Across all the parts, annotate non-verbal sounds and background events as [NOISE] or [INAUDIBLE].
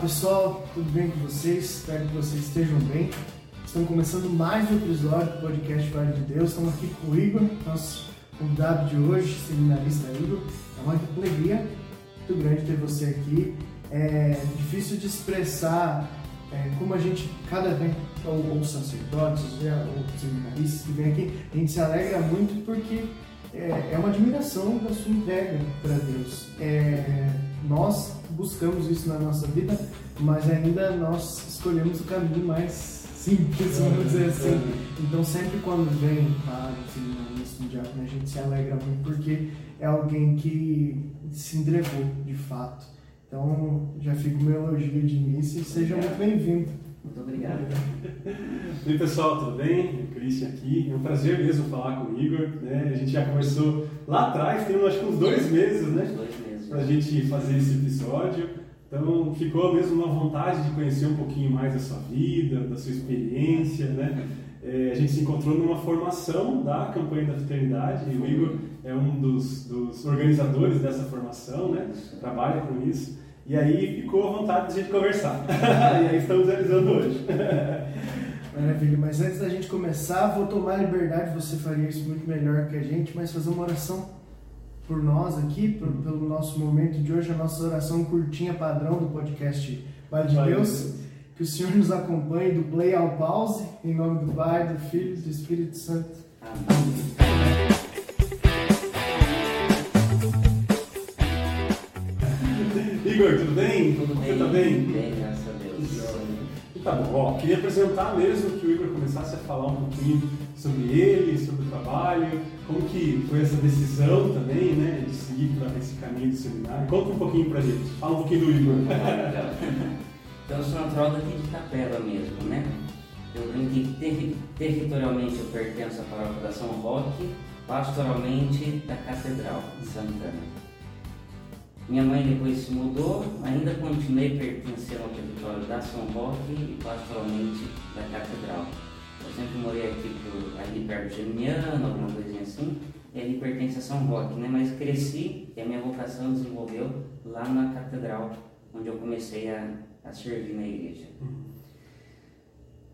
pessoal, tudo bem com vocês? Espero que vocês estejam bem. Estamos começando mais um episódio do podcast Vale de Deus. Estamos aqui com o Igor, nosso convidado de hoje, seminarista Igor. É uma alegria muito grande ter você aqui. É difícil de expressar é, como a gente, cada vez, ou, ou sacerdotes, ou seminaristas que vem aqui, a gente se alegra muito porque é, é uma admiração da sua entrega para Deus. É, nós buscamos isso na nossa vida, mas ainda nós escolhemos o caminho mais simples, vamos dizer assim. Então sempre quando vem para o diácono, a gente se alegra muito porque é alguém que se entregou de fato. Então já fica o meu elogio de início e seja muito bem-vindo. Muito obrigado. [LAUGHS] Oi pessoal, tudo bem? O Christian aqui. É um prazer mesmo falar com o Igor. Né? A gente já conversou lá atrás, tem acho que uns dois meses, né? Meses. Pra gente fazer esse episódio. Então ficou mesmo uma vontade de conhecer um pouquinho mais da sua vida, da sua experiência, né? É, a gente se encontrou numa formação da campanha da fraternidade o Igor é um dos, dos organizadores dessa formação, né? Trabalha com isso. E aí ficou a vontade de a gente conversar. [LAUGHS] e aí estamos realizando hoje. [LAUGHS] Maravilha, mas antes da gente começar, vou tomar a liberdade, você faria isso muito melhor que a gente, mas fazer uma oração por nós aqui, por, pelo nosso momento de hoje, a nossa oração curtinha padrão do podcast Vale de Deus. Que o Senhor nos acompanhe do play ao pause, em nome do Pai, do Filho e do Espírito Santo. Amém. Igor, tudo bem? Tudo bem? Você tá bem? Bem, graças a Deus. Tá bom, ó, queria apresentar mesmo que o Igor começasse a falar um pouquinho sobre ele, sobre o trabalho, como que foi essa decisão também, né, de seguir para esse caminho do seminário. Conta um pouquinho pra gente, fala um pouquinho do Igor. Então, eu sou natural daqui de Capela mesmo, né? Eu brinco que ter, territorialmente eu pertenço à paróquia da São Roque, pastoralmente da Catedral de Santana. Minha mãe depois se mudou, ainda continuei pertencendo ao território da São Roque e pastoralmente da Catedral. Eu sempre morei aqui por, ali perto de Geminiano, alguma coisinha assim, e ali pertence a São Roque, né? Mas cresci e a minha vocação desenvolveu lá na Catedral, onde eu comecei a, a servir na igreja.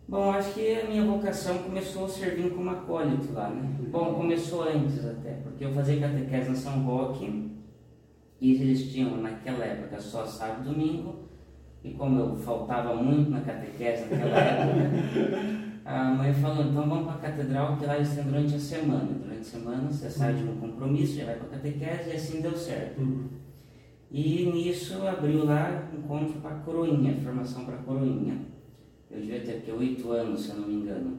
Bom, acho que a minha vocação começou servindo como acólito lá, né? Bom, começou antes até, porque eu fazia catequese na São Roque e eles tinham naquela época só sábado e domingo, e como eu faltava muito na catequese naquela [LAUGHS] época, a mãe falou, então vamos para a catedral, que lá eles têm durante a semana. Durante a semana você sai de um compromisso, já vai para a catequese, e assim deu certo. Uhum. E nisso abriu lá encontro para coroinha, formação para coroinha. Eu devia ter aqui oito anos, se eu não me engano.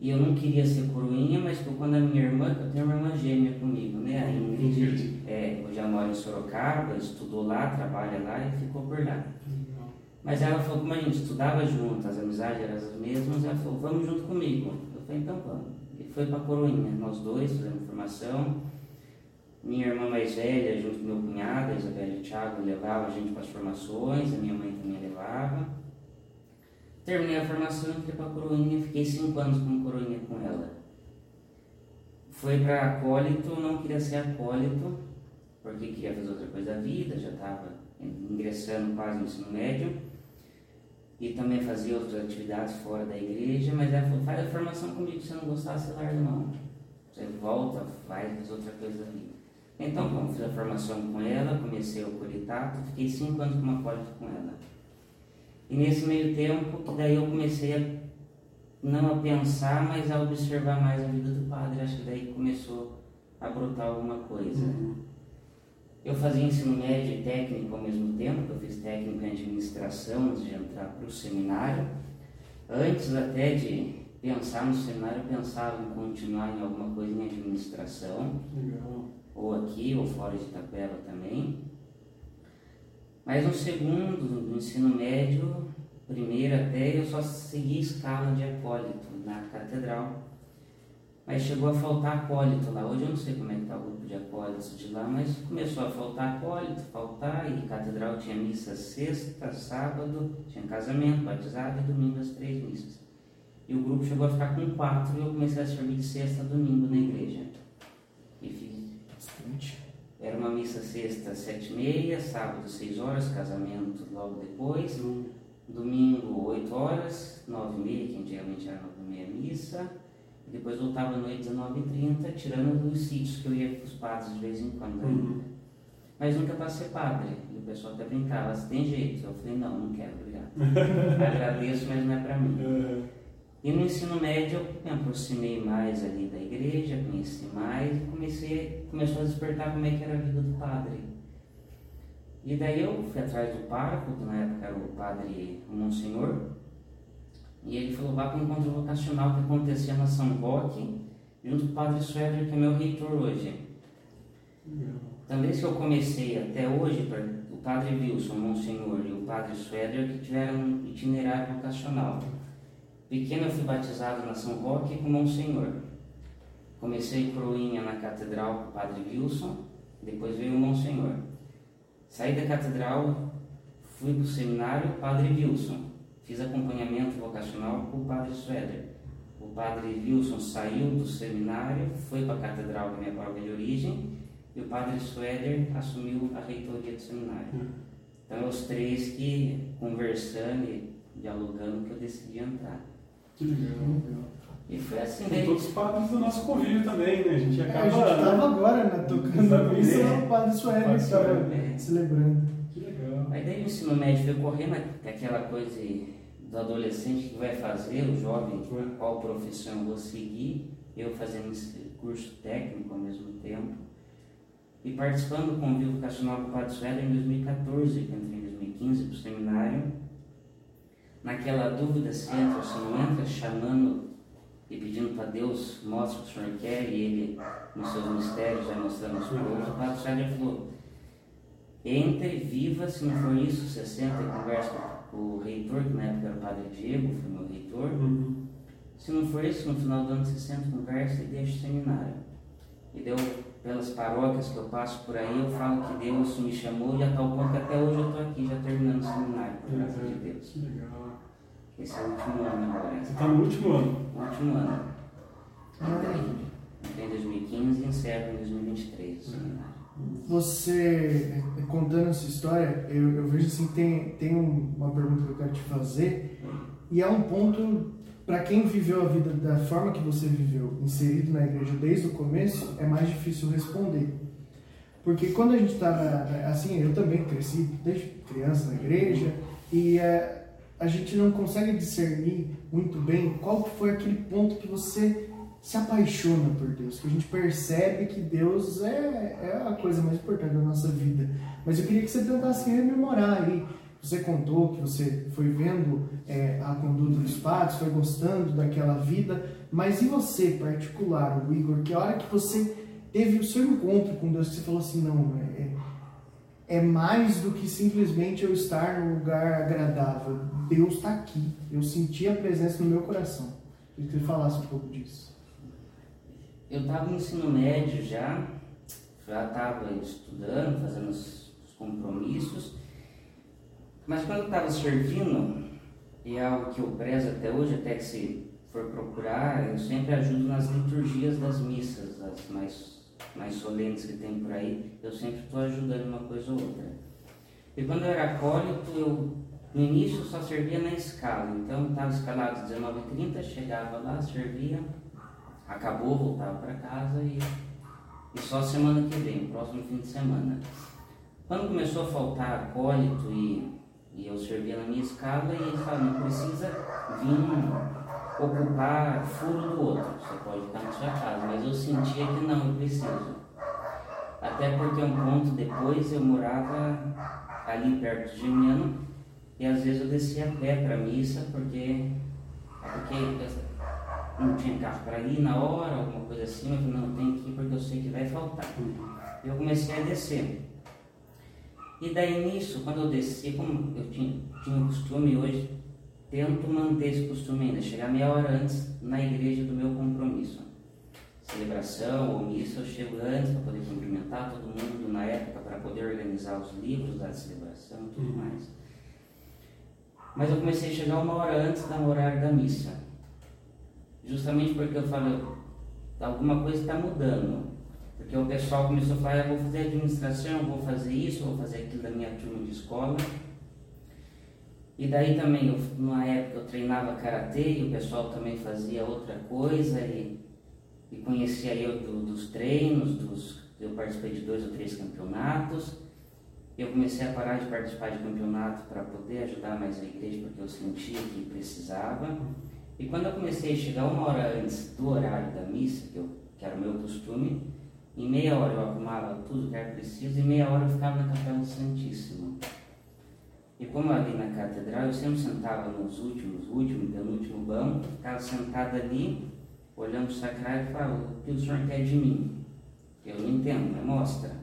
E eu não queria ser coroinha, mas quando a minha irmã, eu tenho uma irmã gêmea comigo, né? A Ingrid, é, hoje ela mora em Sorocaba, estudou lá, trabalha lá e ficou por lá. Mas ela falou, como a gente estudava junto, as amizades eram as mesmas, ela falou, vamos junto comigo. Eu falei, então vamos. E foi para coroinha, nós dois fizemos formação. Minha irmã mais velha, junto com meu cunhado, a Isabela e o Thiago, levava a gente para as formações, a minha mãe também levava. Terminei a formação, fui para a coroinha, fiquei cinco anos como coroinha com ela. Foi para acólito, não queria ser acólito, porque queria fazer outra coisa da vida, já estava ingressando quase no ensino médio. E também fazia outras atividades fora da igreja, mas ela falou, faz a formação comigo, se não gostar, você larga não. Você volta, vai, faz outra coisa da vida. Então, como fiz a formação com ela, comecei o colitato, fiquei cinco anos como acólito com ela. E nesse meio tempo, que daí eu comecei a não a pensar, mas a observar mais a vida do padre. Acho que daí começou a brotar alguma coisa. Uhum. Eu fazia ensino médio e técnico ao mesmo tempo, eu fiz técnico em administração antes de entrar para o seminário. Antes até de pensar no seminário, eu pensava em continuar em alguma coisa em administração, Legal. ou aqui, ou fora de Itapeva também. Mas no segundo, no ensino médio, primeiro até, eu só segui escala de acólito na catedral. Mas chegou a faltar acólito lá. Hoje eu não sei como é que está o grupo de acólitos de lá, mas começou a faltar acólito, faltar, e catedral tinha missa sexta, sábado, tinha casamento, batizado e domingo as três missas. E o grupo chegou a ficar com quatro e eu comecei a servir de sexta a domingo na igreja. E fiz. Bastante. Era uma missa sexta, sete e meia, sábado, seis horas, casamento logo depois, Hum. domingo, oito horas, nove e meia, que antigamente era nove e meia missa, e depois voltava à noite, 19h30, tirando os sítios que eu ia com os padres de vez em quando. Uhum. Mas nunca para ser padre. E o pessoal até brincava, se tem jeito. Eu falei, não, não quero, obrigado. [LAUGHS] Agradeço, mas não é para mim. É, E no ensino médio eu me aproximei mais ali da igreja, conheci mais e comecei, começou a despertar como é que era a vida do padre. E daí eu fui atrás do pároco, que na época era o padre Monsenhor, e ele falou, vá para o encontro vocacional que acontecia na São Roque, junto com o padre Suéder, que é meu reitor hoje. Então, desde que eu comecei até hoje, o padre Wilson, Monsenhor e o padre Suéder que tiveram um itinerário vocacional. Pequeno eu fui batizado na São Roque com Monsenhor. Comecei coroinha na catedral com o padre Wilson, depois veio o Monsenhor. Saí da catedral, fui para o seminário, padre Wilson. Fiz acompanhamento vocacional com o padre Suéder. O padre Wilson saiu do seminário, foi para a catedral, que é minha paróquia de origem, e o padre Suéder assumiu a reitoria do seminário. Hum. Então, os três que, conversando e dialogando, que eu decidi entrar. Que legal. E foi assim, Com daí, todos os padres do nosso convívio também, né? A gente É, acaba. a gente estava agora né, tocando isso, o padre Sueli Padre estava celebrando. Que legal. aí daí o ensino médio foi correndo, aquela coisa do adolescente que vai fazer, o jovem, qual profissão eu vou seguir, eu fazendo esse curso técnico ao mesmo tempo. E participando do convívio vocacional com o Padre Suéder em 2014, que entrei em 2015 para o seminário. Naquela dúvida se entra ou se não entra, chamando e pedindo para Deus, mostra o que o Senhor quer, e Ele, nos seus mistérios, vai mostrando aos poucos. O Padre Suéder falou, entre, viva, se não for isso, você senta e conversa com o reitor, que na época era o Padre Diego, foi meu reitor. Uhum. Se não for isso, no final do ano você senta, conversa e deixa o seminário. E deu, pelas paróquias que eu passo por aí, eu falo que Deus me chamou e a tal ponto que até hoje eu estou aqui já terminando o seminário, por graça de Deus. Que legal. Esse é o último ano agora, Você está no último ano. o último ano. Ah, Entrei em 2015 e encerro em 2023 o seminário. Você, eh, contando essa história, eu, eu vejo assim, tem, tem um- uma pergunta que eu quero te fazer, e é um ponto, para quem viveu a vida da forma que você viveu, inserido na igreja desde o começo, é mais difícil responder. Porque quando a gente está, assim, eu também cresci desde criança na igreja, e eh, a gente não consegue discernir muito bem qual foi aquele ponto que você se apaixona por Deus, que a gente percebe que Deus é, é a coisa mais importante da nossa vida. Mas eu queria que você tentasse rememorar aí. Você contou que você foi vendo é, a conduta dos padres, foi gostando daquela vida, mas e você, particular, o Igor, que a hora que você teve o seu encontro com Deus, você falou assim, não, é, é mais do que simplesmente eu estar num lugar agradável. Deus está aqui. Eu senti a presença no meu coração. Queria que falasse um pouco disso. Eu estava no ensino médio já, já estava estudando, fazendo os compromissos, mas quando eu estava servindo, e é algo que eu prezo até hoje, até que se for procurar, eu sempre ajudo nas liturgias das missas, as mais, mais solenes que tem por aí, eu sempre estou ajudando uma coisa ou outra. E quando eu era acólito, eu no início só servia na escala, então estava escalado às 19h30, chegava lá, servia, acabou, voltava para casa e, e só semana que vem, próximo fim de semana. Quando começou a faltar acólito e, e eu servia na minha escala, e eles falaram, não precisa vir ocupar furo do outro, você pode ficar na sua casa, mas eu sentia que não, eu preciso. Até porque um ponto depois eu morava ali perto de Gemiano e às vezes eu descia a pé para a missa porque, porque não tinha carro para ir na hora, alguma coisa assim, eu não, tem que ir porque eu sei que vai faltar. Eu comecei a descer. E daí nisso, quando eu desci, como eu tinha, tinha um costume hoje, tento manter esse costume ainda, chegar meia hora antes na igreja do meu compromisso. Celebração ou missa, eu chego antes para poder cumprimentar todo mundo na época, para poder organizar os livros da celebração e tudo mais. Mas eu comecei a chegar uma hora antes do horário da missa. Justamente porque eu falo, alguma coisa está mudando. Porque o pessoal começou a falar, eu vou fazer administração, vou fazer isso, vou fazer aquilo da minha turma de escola. E daí também, eu, numa época eu treinava karatê e o pessoal também fazia outra coisa e, e conhecia eu do, dos treinos, dos, eu participei de dois ou três campeonatos. Eu comecei a parar de participar de campeonato para poder ajudar mais a igreja, porque eu sentia que precisava. E quando eu comecei a chegar uma hora antes do horário da missa, que, eu, que era o meu costume, em meia hora eu arrumava tudo que era preciso e meia hora eu ficava na Capela do Santíssimo. E como ali na catedral, eu sempre sentava nos últimos, último, penúltimo banco, ficava sentado ali, olhando o sacrário e falava, o que o senhor quer de mim? Eu não entendo, mas mostra.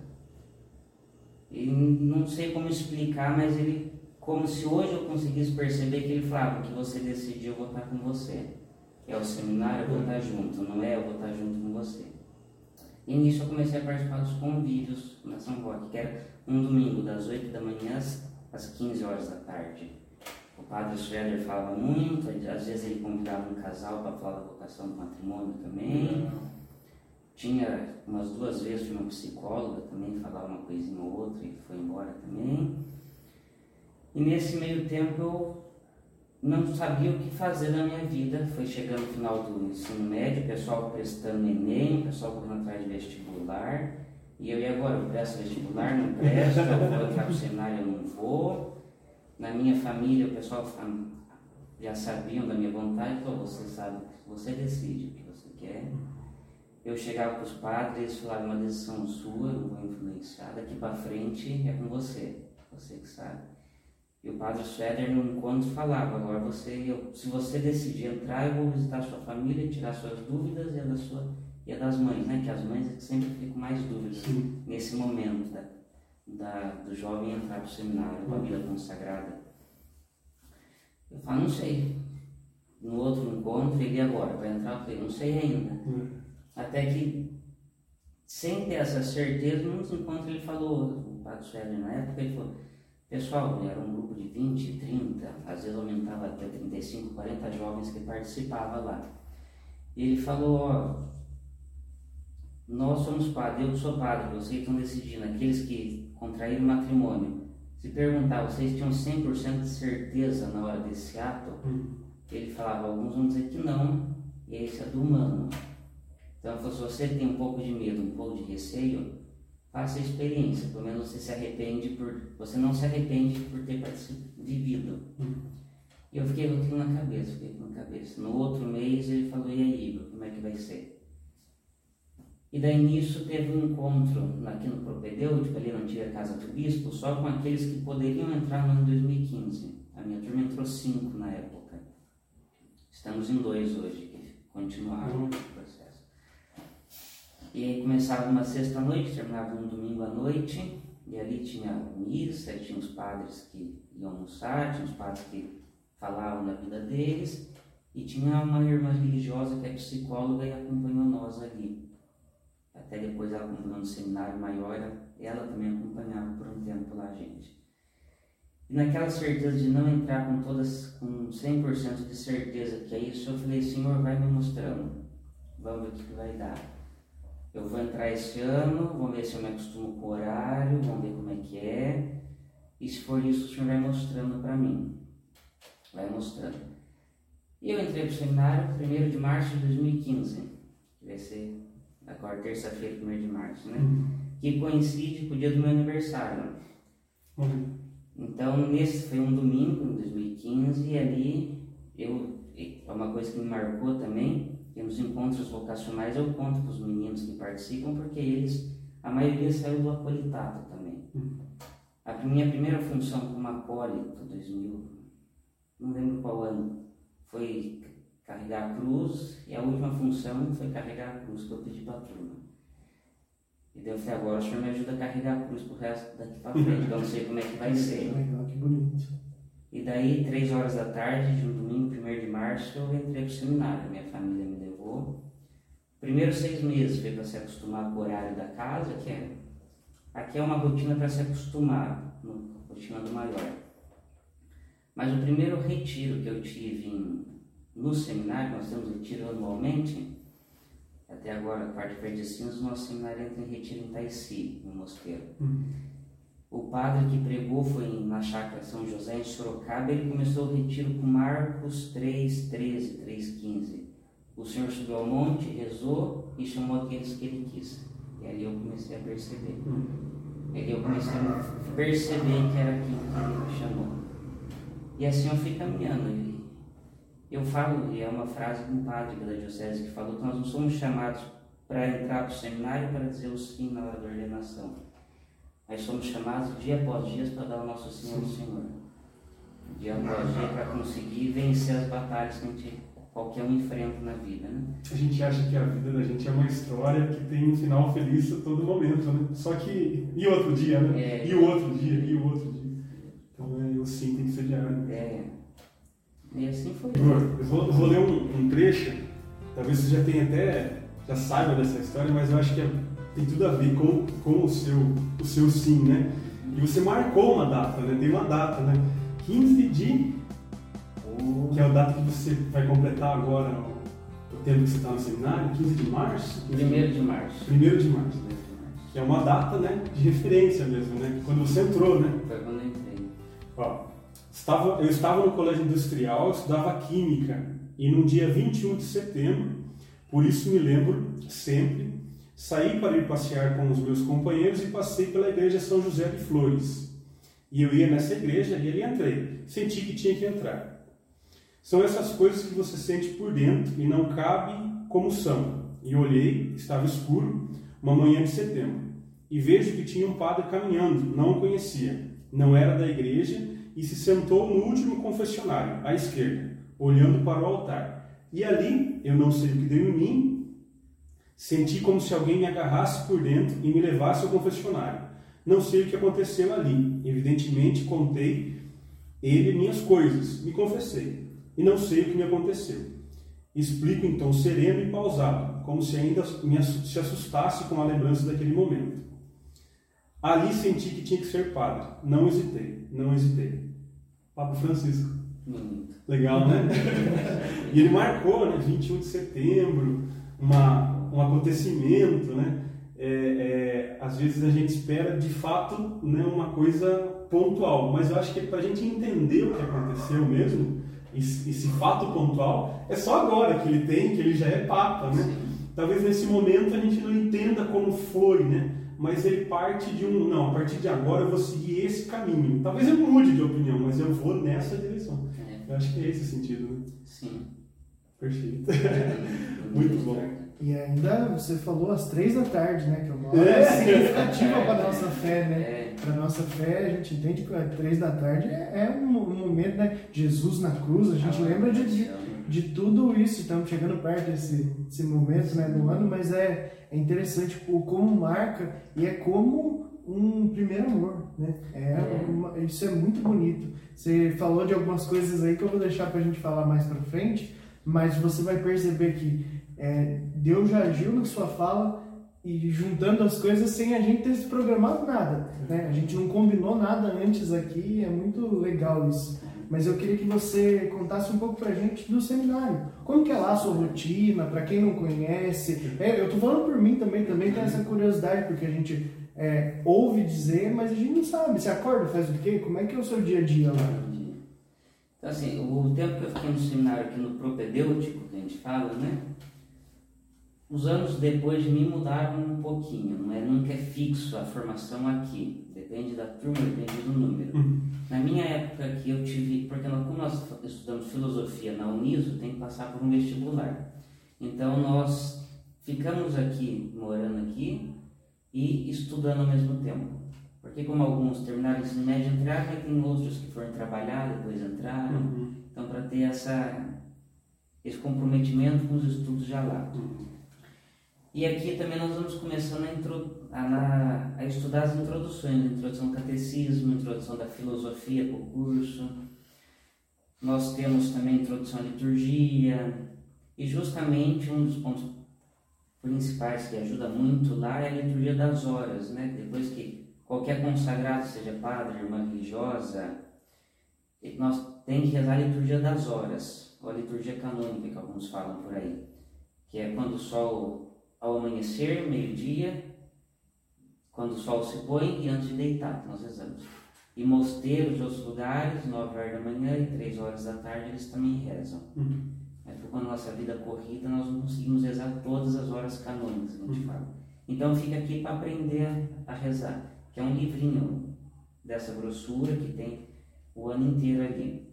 E não sei como explicar, mas ele, como se hoje eu conseguisse perceber que ele falava, que você decidiu, eu vou estar com você. É o seminário, eu vou estar junto, não é? Eu vou estar junto com você. E nisso eu comecei a participar dos convívios na São Roque, que era um domingo, das 8 da manhã às 15 horas da tarde. O padre Schroeder falava muito, às vezes ele convidava um casal para falar da vocação do matrimônio também. Tinha umas duas vezes uma psicóloga também, falava uma coisinha ou outra e foi embora também. E nesse meio tempo eu não sabia o que fazer na minha vida. Foi chegando o final do ensino médio, o pessoal prestando Enem, o pessoal correndo atrás de vestibular. E eu, e agora? Eu presto vestibular, não presto, eu vou entrar pro seminário, eu não vou. Na minha família, o pessoal já sabiam da minha vontade, falou, você sabe, você decide o que você quer. Eu chegava para os padres, eles falavam, uma decisão sua, não vou influenciar, daqui para frente é com você, você que sabe. E o padre Schroeder no encontro falava, agora você, eu, se você decidir entrar, eu vou visitar sua família, tirar suas dúvidas e a da sua e a das mães, né? Que as mães é sempre ficam mais dúvidas Sim. nesse momento da, da, do jovem entrar para o seminário, com a vida consagrada. Eu falo, não sei. No outro encontro, ele agora vai entrar, eu falei, não sei ainda. Uhum. Até que, sem ter essa certeza, num encontro ele falou, o padre Sueli na época, ele falou, pessoal, era um grupo de 20, 30, às vezes aumentava até 35, 40 jovens que participavam lá. E ele falou, ó, nós somos padres, eu sou padre, vocês estão decidindo, aqueles que contraíram matrimônio. Se perguntar, vocês tinham 100% de certeza na hora desse ato? Hum. Ele falava, alguns vão dizer que não, e esse é do humano. Então, se você tem um pouco de medo, um pouco de receio, faça a experiência, pelo menos você se arrepende por. Você não se arrepende por ter vivido. Hum. E eu fiquei com aquilo na cabeça, fiquei com na cabeça. No outro mês ele falou, e aí, como é que vai ser? E daí nisso teve um encontro aqui no propedêutico, ali na antiga casa do bispo, só com aqueles que poderiam entrar no ano 2015. A minha turma entrou cinco na época. Estamos em dois hoje, que continuaram o processo. E aí começava uma sexta-noite, terminava um domingo à noite, e ali tinha missa, tinha os padres que iam almoçar, tinha os padres que falavam da vida deles, e tinha uma irmã religiosa que é psicóloga e acompanhou nós ali até depois ela acompanhou no seminário maior, ela também acompanhava por um tempo lá a gente. E naquela certeza de não entrar com todas, com 100% de certeza que é isso, eu falei, Senhor, vai me mostrando, vamos ver o que vai dar. Eu vou entrar esse ano, vamos ver se eu me acostumo com o horário, vamos ver como é que é, e se for isso, o Senhor vai mostrando para mim. Vai mostrando. E eu entrei para o seminário 1 de março de 2015, que vai ser agora terça-feira, 1 de março, né? Uhum. Que coincide com o dia do meu aniversário. Uhum. Então, nesse foi um domingo, em 2015, e ali eu, é uma coisa que me marcou também, que nos encontros vocacionais eu conto para os meninos que participam, porque eles, a maioria saiu do acolitato também. Uhum. A minha primeira função como acólito, 2000, não lembro qual ano, foi carregar a cruz, e a última função foi carregar a cruz que eu pedi para a turma. E daí eu falei, agora o senhor me ajuda a carregar a cruz pro resto daqui para frente, eu não sei como é que vai [LAUGHS] ser. Legal, que bonito. E daí, três horas da tarde, de um domingo, 1 de março, eu entrei pro seminário, minha família me levou. Primeiros seis meses foi para se acostumar com o horário da casa, que é. Aqui é uma rotina para se acostumar, no, rotina do maior. Mas o primeiro retiro que eu tive em no seminário, nós temos retiro anualmente, até agora, quarta-feira de cinzas, nosso seminário entra em retiro em Taici, no Mosqueiro. Uhum. O padre que pregou foi na chácara São José, em Sorocaba, ele começou o retiro com Marcos 3, 13, 3, 15. O Senhor subiu ao monte, rezou e chamou aqueles que ele quis. E ali eu comecei a perceber. Uhum. Ali eu comecei a perceber que era aquilo que ele me chamou. E assim eu fui caminhando. Eu falo, e é uma frase de um padre da diocese que falou que nós não somos chamados para entrar para o seminário para dizer o sim na hora da ordenação nós somos chamados dia após dia para dar o nosso sim ao Senhor. Dia após dia para conseguir vencer as batalhas que a gente, qualquer um enfrenta na vida. Né? A gente acha que a vida da gente é uma história que tem um final feliz a todo momento, né? Só que. E outro dia, né? É. E o outro dia, e o outro dia. Então é, o sim tem que ser diário. É. E assim foi. Eu vou, vou ler um, um trecho, talvez você já tenha até. já saiba dessa história, mas eu acho que é tem tudo a ver com, com o, seu, o seu sim, né? E você marcou uma data, né? Tem uma data, né? 15 de. Que é a data que você vai completar agora o, tempo que você está no seminário, 15 de março? 15 Primeiro de março. 1 de março, né? Que é uma data, né? De referência mesmo, né? Quando você entrou, né? Foi quando eu entrei. Ó, estava, eu estava no colégio industrial, eu estudava química, e no dia 21 de setembro, por isso me lembro sempre, Saí para ir passear com os meus companheiros e passei pela igreja São José de Flores. E eu ia nessa igreja e ali entrei. Senti que tinha que entrar. São essas coisas que você sente por dentro e não cabe como são. E olhei, estava escuro, uma manhã de setembro. E vejo que tinha um padre caminhando, não o conhecia. Não era da igreja e se sentou no último confessionário, à esquerda, olhando para o altar. E ali, eu não sei o que deu em mim, Senti como se alguém me agarrasse por dentro e me levasse ao confessionário. Não sei o que aconteceu ali. Evidentemente, contei ele minhas coisas, me confessei. E não sei o que me aconteceu. Explico tom sereno e pausado, como se ainda me se assustasse com a lembrança daquele momento. Ali senti que tinha que ser padre. Não hesitei, não hesitei. Papa Francisco. Legal, né? [LAUGHS] e ele marcou, né? 21 de setembro, uma, um acontecimento, né? É, é, às vezes a gente espera de fato né, uma coisa pontual, mas eu acho que para a gente entender o que aconteceu mesmo, esse, esse, fato pontual, é só agora que ele tem, que ele já é Papa, né? Talvez nesse momento a gente não entenda como foi, né? Mas ele parte de um, não, a partir de agora eu vou seguir esse caminho. Talvez eu mude de opinião, mas eu vou nessa direção. É. Eu acho que é esse o sentido, né? Sim. Perfeito. [LAUGHS] Muito bom. E ainda você falou às três da tarde, né? Que é uma hora é. significativa para a nossa fé, né? É. Para nossa fé, a gente entende que às três da tarde é, um, um, momento, né? Jesus na cruz, a gente ah, lembra de, de, tudo isso. Estamos chegando perto desse, desse momento né, do ano, mas é, é interessante o como marca e é como um primeiro amor, né? É, é. Uma, isso é muito bonito. Você falou de algumas coisas aí que eu vou deixar para a gente falar mais para frente, mas você vai perceber que é, Deus já agiu na sua fala e juntando as coisas sem a gente ter se programado nada. Né? A gente não combinou nada antes aqui, é muito legal isso. Mas eu queria que você contasse um pouco pra gente do seminário. Como que é lá a sua rotina, para quem não conhece? É, eu tô falando por mim também, também tem essa curiosidade, porque a gente é, ouve dizer, mas a gente não sabe. Você acorda, faz o quê? Como é que é o seu dia a dia lá? Então, assim, o tempo que eu fiquei no seminário aqui no propedêutico, que a gente fala, né? Os anos depois de mim mudaram um pouquinho, não é, nunca é fixo a formação aqui, depende da turma, depende do número. Uhum. Na minha época aqui eu tive, porque como nós estudamos filosofia na Uniso, tem que passar por um vestibular. Então nós ficamos aqui, morando aqui e estudando ao mesmo tempo. Porque como alguns terminaram o ensino médio entraram, tem outros que foram trabalhar, depois entraram. Uhum. Então para ter essa, esse comprometimento com os estudos já lá. Uhum. E aqui também nós vamos começando a, intro, a, a estudar as introduções, introdução ao catecismo, introdução da filosofia para o curso. Nós temos também introdução à liturgia. E justamente um dos pontos principais que ajuda muito lá é a liturgia das horas, né? Depois que qualquer consagrado, seja padre, irmã religiosa, nós tem que rezar a liturgia das horas, ou a liturgia canônica que alguns falam por aí, que é quando o sol ao amanhecer, meio-dia, quando o sol se põe e antes de deitar, nós rezamos. E mosteiros de outros lugares, 9 horas da manhã e 3 horas da tarde, eles também rezam. Uhum. Mas por a nossa vida corrida, nós não conseguimos rezar todas as horas canônicas, a gente fala. Então fica aqui para aprender a rezar, que é um livrinho dessa grossura que tem o ano inteiro ali,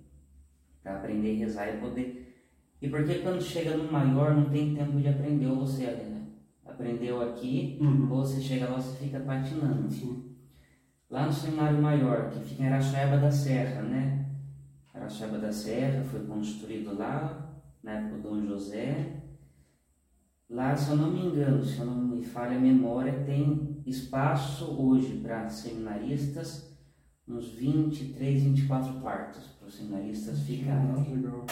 para aprender a rezar e poder. E porque quando chega no maior não tem tempo de aprender, ou você? Aprendeu aqui, Uhum. ou você chega lá você fica patinando. Sim. Lá no seminário maior, que fica em Araçueba da Serra, né? Araçueba da Serra foi construído lá, na época do Dom José. Lá, se eu não me engano, se eu não me falha a memória, tem espaço hoje para seminaristas, uns 23, 24 quartos para os seminaristas ficarem. Ah, legal.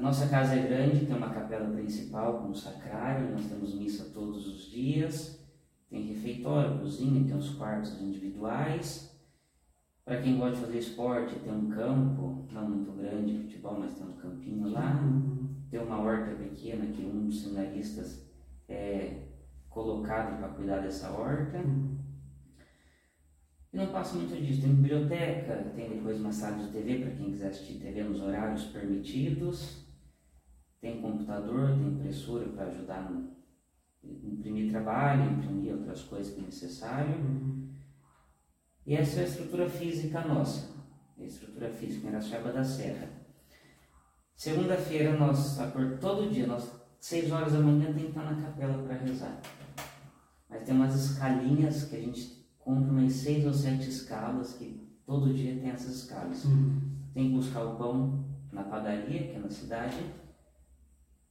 A nossa casa é grande, tem uma capela principal com sacrário, nós temos missa todos os dias, tem refeitório, cozinha, tem os quartos individuais. Para quem gosta de fazer esporte, tem um campo, não muito grande, futebol, mas tem um campinho lá. Tem uma horta pequena que um dos seminaristas é colocado para cuidar dessa horta. E não passa muito disso. Tem biblioteca, tem depois uma sala de TV para quem quiser assistir TV nos horários permitidos. Tem computador, tem impressora para ajudar no imprimir trabalho, imprimir outras coisas que é necessário. Uhum. E essa é a estrutura física nossa. A estrutura física em Araçuaba da Serra. Segunda-feira, nós, todo dia, nós, seis horas da manhã, tem que estar na capela para rezar. Mas tem umas escalinhas que a gente compra umas seis ou sete escalas, que todo dia tem essas escalas. Uhum. Tem que buscar o pão na padaria, que é na cidade.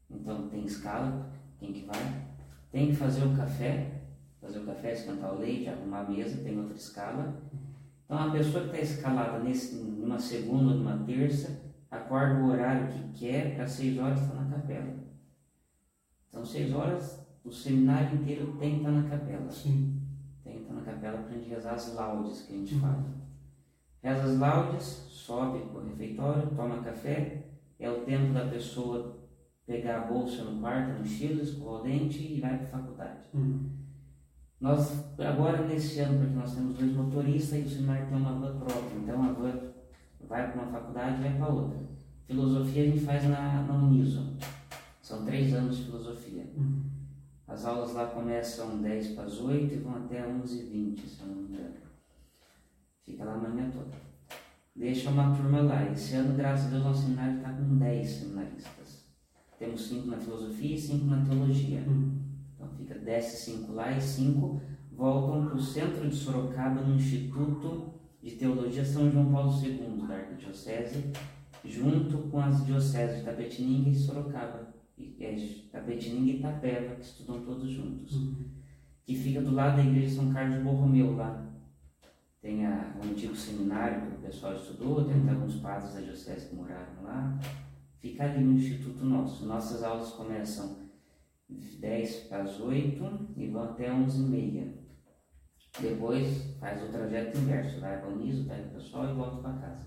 Então tem escala, quem que vai. Tem que fazer o café, fazer o café, esquentar o leite, arrumar a mesa, tem outra escala. Então a pessoa que está escalada nesse, numa segunda ou numa terça, acorda o horário que quer, para seis horas está na capela. Então seis horas, o seminário inteiro tem que estar na capela. Sim. Tem que estar na capela para a gente rezar as laudes que a gente fala. Reza as laudes, sobe para o refeitório, toma café, é o tempo da pessoa pegar a bolsa no quarto, no mochila, escovar o dente e vai para a faculdade. Uhum. Nós, agora nesse ano, porque nós temos dois motoristas e o seminário tem uma van própria, então a van vai para uma faculdade e vai para outra. Filosofia a gente faz na, na Uniso, são três anos de filosofia. Uhum. As aulas lá começam 10 para as 8 e vão até 11h20, se eu não me engano. Fica lá a manhã toda. Deixa uma turma lá. Esse ano, graças a Deus, nosso seminário está com 10 seminaristas. Temos 5 na filosofia e 5 na teologia. Uhum. Então fica, desce 5 lá e 5 voltam para o centro de Sorocaba, no Instituto de Teologia São João Paulo II, da Arquidiocese, junto com as dioceses de Tapetininga e Sorocaba. E, é, Tapetininga e Itapeva, que estudam todos juntos. Uhum. Que fica do lado da igreja São Carlos Borromeu, lá. Tem a, o antigo seminário que o pessoal estudou, tem até alguns padres da diocese que moraram lá. Fica ali no Instituto Nosso. Nossas aulas começam 10 para as 8 e vão até 11 e meia. Depois faz o trajeto inverso, vai para o Niso, pega o pessoal e volta para casa.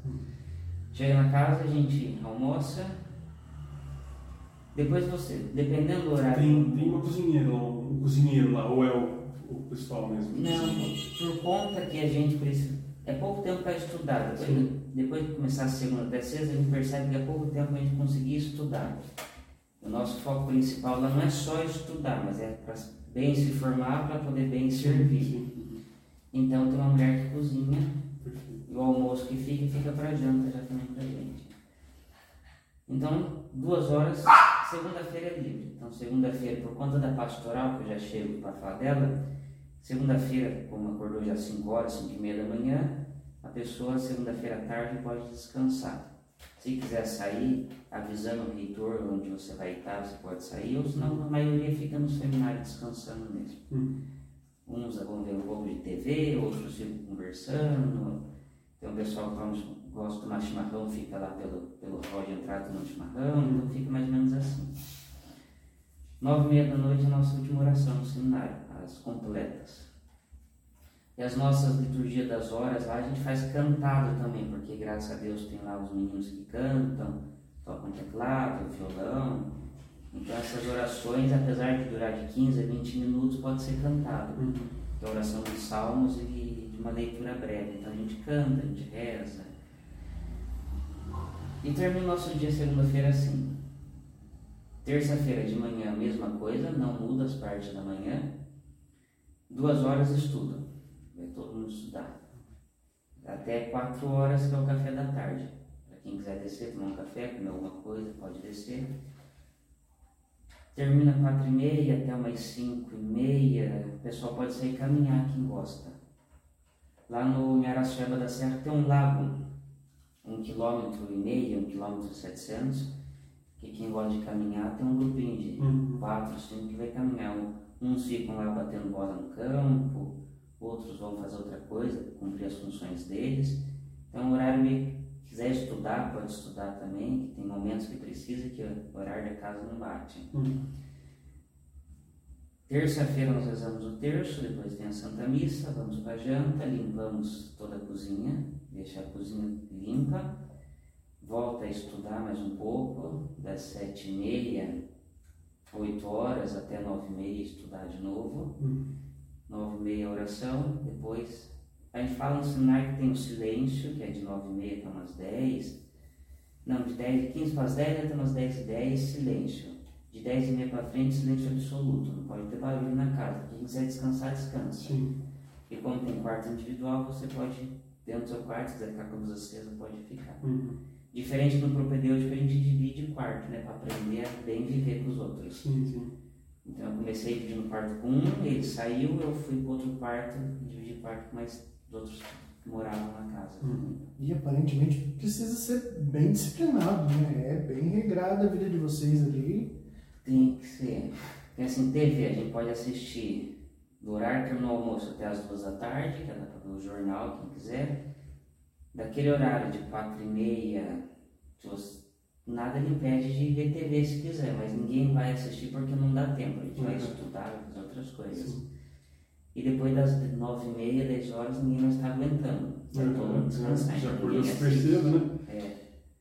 Chega na casa, a gente almoça. Depois você, dependendo do horário. Tem, tem uma cozinheira lá, um cozinheiro lá, ou é o, o pessoal mesmo? Não, por conta que a gente precisa. É pouco tempo para estudar. Depois. Depois de começar a segunda até sexta, a gente percebe que é pouco tempo a gente conseguir estudar. O nosso foco principal lá não é só estudar, mas é para bem se formar, para poder bem servir. Então tem uma mulher que cozinha e o almoço que fica, fica para janta já também para gente. Então, duas horas, segunda-feira é livre. Então, segunda-feira, por conta da pastoral, que eu já chego para falar dela, segunda-feira, como acordou já às 5 horas, 5 e meia da manhã, a pessoa, segunda-feira à tarde, pode descansar. Se quiser sair, avisando o reitor onde você vai estar, você pode sair, ou senão a maioria fica no seminário descansando mesmo. Uhum. Uns vão ver um pouco de TV, outros ficam conversando. Tem um pessoal que gosta de tomar chimarrão, fica lá pelo, pelo hall de entrada tomando chimarrão, então fica mais ou menos assim. Nove e meia da noite é a nossa última oração no seminário, as completas. E as nossas liturgias das horas lá a gente faz cantado também, porque graças a Deus tem lá os meninos que cantam, tocam teclado, violão. Então essas orações, apesar de durar de 15 a 20 minutos, pode ser cantado. Uhum. Que é a oração dos salmos e de uma leitura breve. Então a gente canta, a gente reza. E termina o nosso dia segunda-feira assim. Terça-feira de manhã, mesma coisa, não muda as partes da manhã. Duas horas estudo. Todo mundo estudar. Até quatro horas que é o café da tarde. Para quem quiser descer, tomar um café, comer alguma coisa, pode descer. Termina quatro e meia até umas cinco e meia. O pessoal pode sair caminhar quem gosta. Lá no Miaraçueba da Serra tem um lago, um quilômetro e meio, um quilômetro e setecentos, que quem gosta de caminhar tem um grupinho de Uhum. quatro, cinco que vai caminhar. Uns ficam lá batendo bola no campo, outros vão fazer outra coisa, cumprir as funções deles. Então, o horário meio quiser estudar, pode estudar também, que tem momentos que precisa que o horário da casa não bate. Uhum. Terça-feira nós rezamos o terço, depois tem a Santa Missa, vamos para a janta, limpamos toda a cozinha, deixa a cozinha limpa, volta a estudar mais um pouco, das sete e meia, oito horas até nove e meia estudar de novo, Uhum. Nove e meia oração, depois a gente fala no seminário que tem o silêncio, que é de nove e meia até umas dez, não, de dez, quinze para as dez até umas dez e dez, silêncio. De 10 e meia para frente, silêncio absoluto. Não pode ter barulho na casa. Quem quiser descansar, descansa. Sim. E como tem quarto individual, você pode, dentro do seu quarto, se quiser ficar com a luz acesa, pode ficar. Uhum. Diferente do propedêutico, a gente divide o quarto, né? Para aprender a bem viver com os outros. Sim, sim. Então eu comecei dividindo quarto com um, ele saiu, eu fui para outro quarto, dividi quarto com mais os outros que moravam na casa. Uhum. E aparentemente precisa ser bem disciplinado, né? É bem regrada a vida de vocês ali. Tem que ser. Porque assim, TV, a gente pode assistir do horário que terminou o almoço até as duas da tarde, que dá para ver o jornal, quem quiser. Daquele horário de quatro e meia, se você- nada lhe impede de ver TV se quiser, mas ninguém vai assistir porque não dá tempo. A gente vai Uhum. estudar, vai fazer outras coisas. Sim. E depois das nove e meia, dez horas, ninguém mais está aguentando. Todo mundo descansar. Já acordou super cedo, né? É,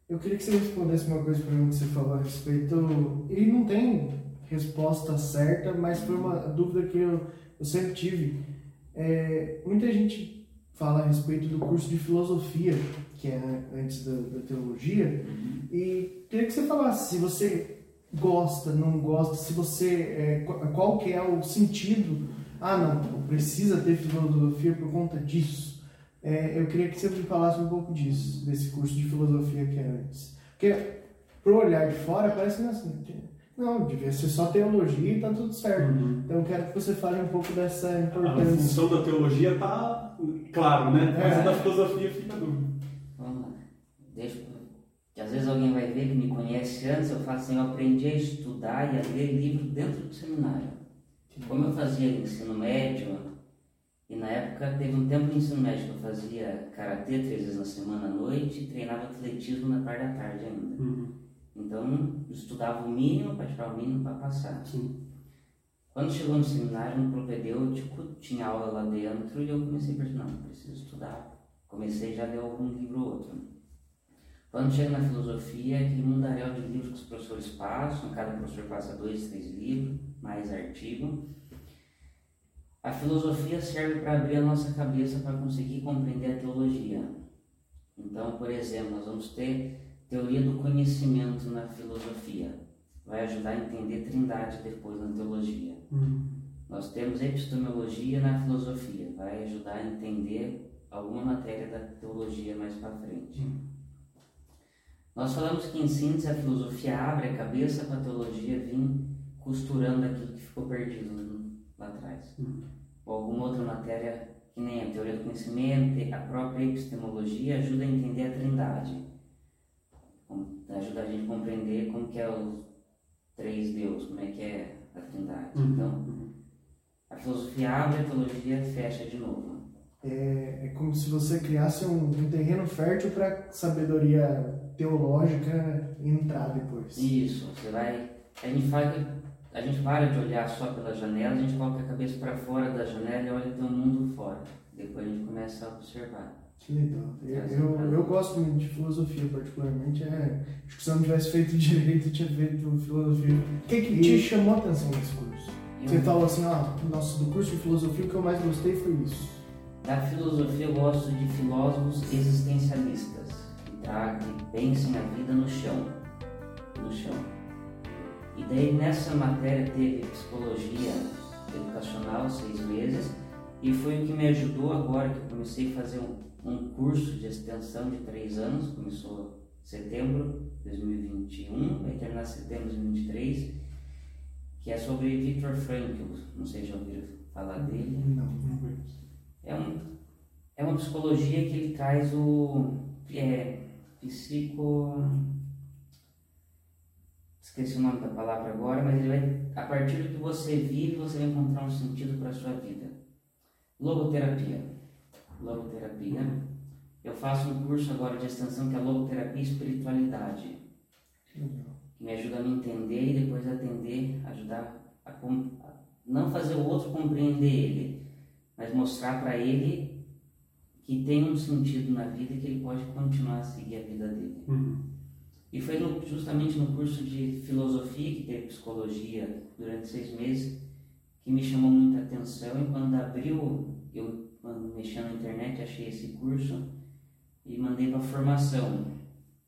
Eu queria que você respondesse uma coisa para mim que você falou a respeito. E não tem resposta certa, mas foi uma dúvida que eu, eu sempre tive. É, muita gente fala a respeito do curso de filosofia, que é antes da, da teologia, e queria que você falasse se você gosta, não gosta, se você é, qual, que é o sentido. Ah, não, precisa ter filosofia por conta disso. É, eu queria que você me falasse um pouco disso, desse curso de filosofia que é antes. Porque, pro olhar de fora, parece que não é assim. Não, devia ser só teologia e tá tudo certo. Uhum. Então, eu quero que você fale um pouco dessa A importância. função da teologia está claro, né? Mas É. a da filosofia fica dúvida. Deixa que às vezes alguém vai ver que me conhece antes, eu falo assim, eu aprendi a estudar e a ler livro dentro do seminário. Como eu fazia ensino médio, e na época teve um tempo de ensino médio que eu fazia karatê três vezes na semana à noite e treinava atletismo na parte da tarde ainda. Uhum. Então, eu estudava o mínimo para tirar o mínimo para passar. Sim. Quando chegou no seminário, no propedêutico, tinha aula lá dentro e eu comecei a pensar, não, preciso estudar. Comecei já a ler algum livro ou outro. Quando chega na filosofia, é aquele mundaréu de livros que os professores passam, cada professor passa dois, três livros, mais artigo. A filosofia serve para abrir a nossa cabeça para conseguir compreender a teologia. Então, por exemplo, nós vamos ter teoria do conhecimento na filosofia. Vai ajudar a entender trindade depois na teologia. Uhum. Nós temos epistemologia na filosofia, vai ajudar a entender alguma matéria da teologia mais para frente. Nós falamos que em síntese a filosofia abre a cabeça para a teologia vir costurando aquilo que ficou perdido lá atrás. Uhum. Ou alguma outra matéria que nem a teoria do conhecimento, a própria epistemologia ajuda a entender a trindade. Ajuda a gente a compreender como que é os três Deus, como é que é a trindade. Uhum. Então, a filosofia abre, a teologia fecha de novo. É, é como se você criasse um, um terreno fértil para sabedoria teológica entrar depois. Isso, você vai. A gente fala que a gente para de olhar só pela janela, a gente coloca a cabeça para fora da janela e olha um mundo fora. Depois a gente começa a observar. Que legal. Eu, eu, eu, gosto muito de filosofia, particularmente. É, acho que se eu não tivesse feito [LAUGHS] direito, eu tinha feito filosofia. O que, que te chamou a atenção nesse curso? Você falou assim, ó, nossa, do curso de filosofia o que eu mais gostei foi isso. Da filosofia eu gosto de filósofos existencialistas, que, que pensem a vida no chão. No chão. E daí nessa matéria teve psicologia educacional, seis meses, e foi o que me ajudou agora que eu comecei a fazer um, um curso de extensão de três anos, começou em setembro de 2021, vai terminar em setembro de 2023, que é sobre Viktor Frankl, não sei se já ouviram falar dele. Não, não conheço. É, um, é uma psicologia que ele traz o é, psico esqueci o nome da palavra agora, mas ele vai, a partir do que você vive, você vai encontrar um sentido para a sua vida. Logoterapia. Logoterapia. Eu faço um curso agora de extensão que é Logoterapia e Espiritualidade. Que me ajuda a me entender e depois atender, ajudar a, a não fazer o outro compreender ele, mas mostrar para ele que tem um sentido na vida e que ele pode continuar a seguir a vida dele. Uhum. E foi no, justamente no curso de filosofia, que teve psicologia durante seis meses, que me chamou muita atenção. E quando abriu, eu quando mexendo na internet, achei esse curso e mandei para formação.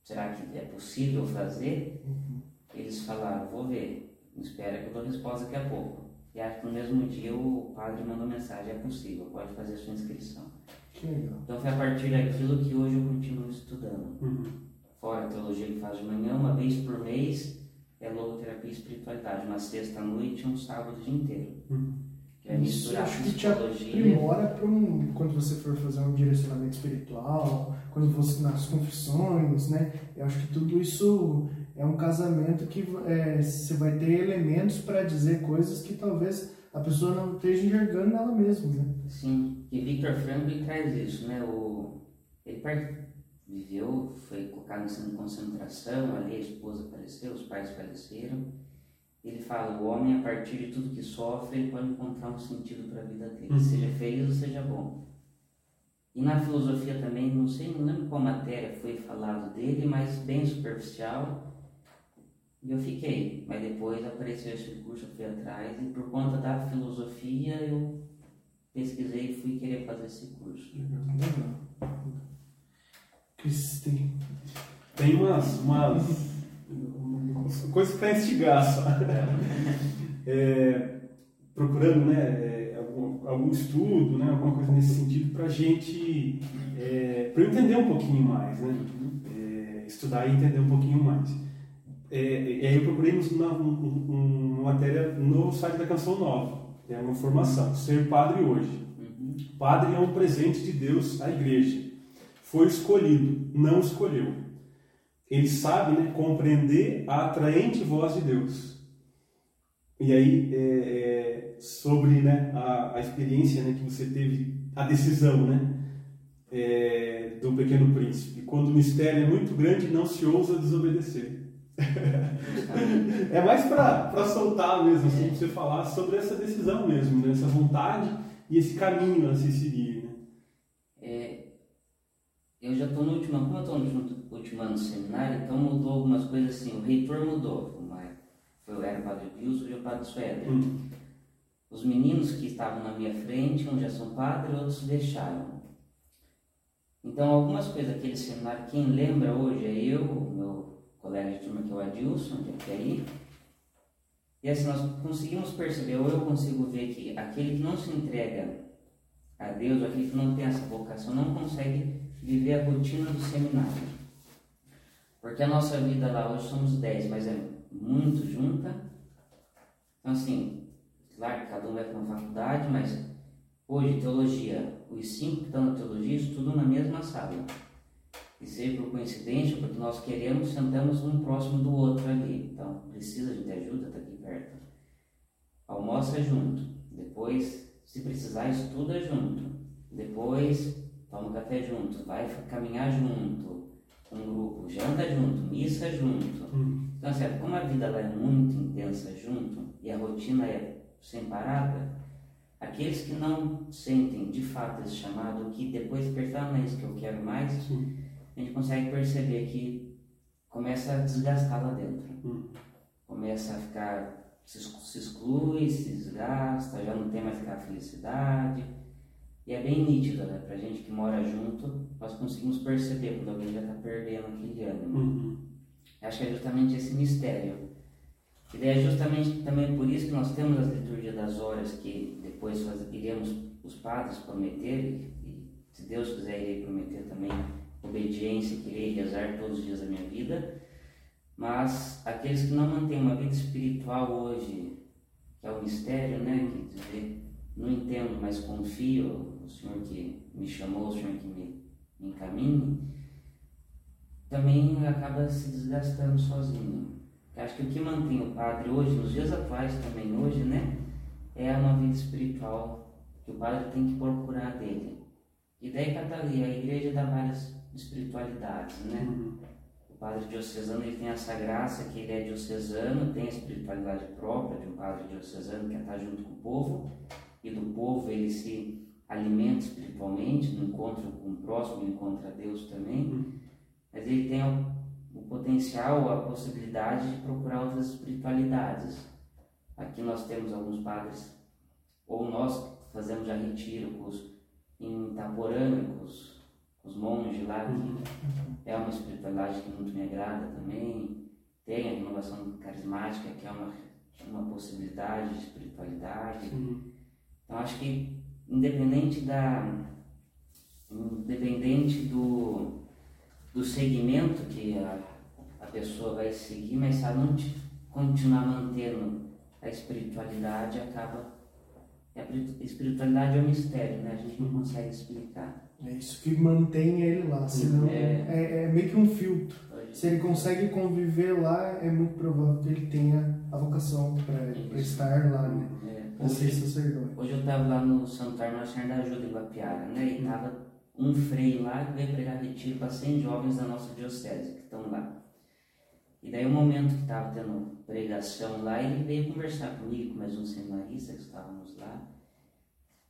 Será que é possível fazer? Uhum. Eles falaram, vou ver, espera que eu dou resposta daqui a pouco. E acho que no mesmo dia o padre mandou mensagem, é possível, pode fazer a sua inscrição. Então foi a partir daquilo que hoje eu continuo estudando. Uhum fora a teologia que faz de manhã, uma vez por mês é logoterapia e espiritualidade, uma sexta noite e um sábado o dia inteiro. Hum. Que é misturar Isso, acho que te aprimora para um, quando você for fazer um direcionamento espiritual, quando você nas confissões, né? Eu acho que tudo isso é um casamento que é, você vai ter elementos para dizer coisas que talvez a pessoa não esteja enxergando nela mesma, né? Sim, e Victor Frankl traz isso, né? O, ele viveu, foi colocado em concentração, ali a esposa faleceu, os pais faleceram. Ele fala, o homem, a partir de tudo que sofre, ele pode encontrar um sentido para a vida dele, uhum. seja feio ou seja bom. E na filosofia também, não sei, não lembro qual matéria foi falado dele, mas bem superficial. E eu fiquei, mas depois apareceu esse curso, eu fui atrás, e por conta da filosofia eu pesquisei e fui querer fazer esse curso. Legal. Tem, tem umas, umas coisas para instigar só. [LAUGHS] É, procurando né, é, algum, algum, estudo, né, alguma coisa nesse sentido para a gente, é, para entender um pouquinho mais, né, é, estudar e entender um pouquinho mais. É, e aí eu procurei uma, uma, uma matéria no site da Canção Nova, é uma formação, ser padre hoje. Uhum. Padre é um presente de Deus à igreja foi escolhido, não escolheu. Ele sabe né, compreender a atraente voz de Deus. E aí, é, é, sobre né, a, a, experiência né, que você teve, a decisão né, é, do Pequeno Príncipe. Quando o mistério é muito grande, não se ousa desobedecer. É mais para soltar mesmo, assim, você falar sobre essa decisão mesmo, né, essa vontade e esse caminho a se seguir. Né? É, eu já estou no último, como eu estou no último ano do seminário, então mudou algumas coisas assim, o reitor mudou, foi, era o padre Wilson e o padre Suéder. Hum. Os meninos que estavam na minha frente, uns já são padres, outros deixaram. Então algumas coisas daquele seminário, quem lembra hoje é eu, o meu colega de turma que é o Adilson, de Apiaí, e assim, nós conseguimos perceber, ou eu consigo ver que aquele que não se entrega a Deus, ou aquele que não tem essa vocação, não consegue viver a rotina do seminário. Porque a nossa vida lá hoje somos 10, mas é muito junta. Então, assim, claro que cada um vai para uma faculdade, mas hoje, teologia, os cinco que estão na teologia estudam na mesma sala. Seja por coincidência, porque nós queremos, sentamos um próximo do outro ali. Então, precisa de ajuda, está aqui perto. Almoça junto. Depois, se precisar, estuda junto. Depois, toma um café junto, vai caminhar junto, um grupo, janta junto, missa junto. Hum. Então, assim, como a vida é muito intensa junto e a rotina é sem parada, aqueles que não sentem de fato esse chamado, que depois percebem é isso que eu quero mais, Sim. A gente consegue perceber que começa a desgastar lá dentro. Hum. Começa a ficar, se se exclui, se desgasta, já não tem mais aquela felicidade. E é bem nítido, né? Pra gente que mora junto, nós conseguimos perceber quando alguém já está perdendo aquele ânimo. Uhum. Acho que é justamente esse mistério. E daí é justamente também por isso que nós temos as liturgias das horas que depois iremos os padres prometer, e, e se Deus quiser irei prometer também obediência, que irei rezar todos os dias da minha vida. Mas aqueles que não mantêm uma vida espiritual hoje, que é o mistério, né? Que dizer, não entendo, mas confio, o Senhor que me chamou, o Senhor que me, me encaminhe, também acaba se desgastando sozinho. Eu Acho que o que mantém o padre hoje, nos dias atuais também hoje, né, é uma vida espiritual que o padre tem que procurar dele. E daí cada a igreja dá várias espiritualidades, né? Uhum. O padre diocesano ele tem essa graça que ele é diocesano, tem a espiritualidade própria de um padre diocesano que é estar junto com o povo, e do povo ele se alimenta espiritualmente, no encontro com o próximo, encontra Deus também, Uhum. mas ele tem o, o potencial, a possibilidade de procurar outras espiritualidades. Aqui nós temos alguns padres, ou nós fazemos já retiro com os, em Itaporanga, com os, monges lá, que é uma espiritualidade que muito me agrada também. Tem a renovação carismática, que é uma, uma possibilidade de espiritualidade. Uhum. Então acho que independente da independente do, do segmento que a, a pessoa vai seguir, mas se ela não continuar mantendo a espiritualidade, acaba a espiritualidade é um mistério, né? A gente não consegue explicar. É isso que mantém ele lá, senão É. é, é meio que um filtro. Se ele consegue conviver lá, é muito provável que ele tenha a vocação para estar lá, né? é, hoje, sacerdote. hoje eu estava lá no Santuário Nossa Senhora da Ajuda em Guapiara, né? E tava um frei lá que veio pregar retiro para 100 jovens da nossa diocese que estão lá. E daí, o momento que estava tendo pregação lá, ele veio conversar comigo, com mais um seminarista que estávamos lá.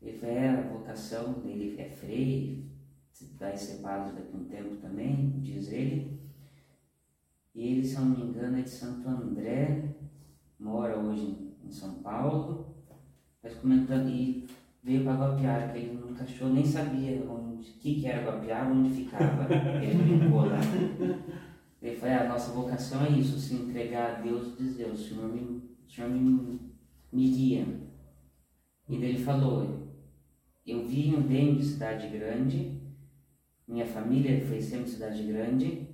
Ele é, a vocação dele é frei, vai ser padre daqui a um tempo também, diz ele. E ele, se eu não me engano, é de Santo André, mora hoje em São Paulo, mas comentando, e veio para Guapiara, que ele nunca achou, nem sabia onde, o que, que era Guapiara, onde ficava. Ele brincou lá. Ele falou, "É, a nossa vocação é isso, se entregar a Deus e dizer, o Senhor me, o Senhor me, me guia. E daí ele falou, eu vim bem de cidade grande, minha família foi sempre cidade grande,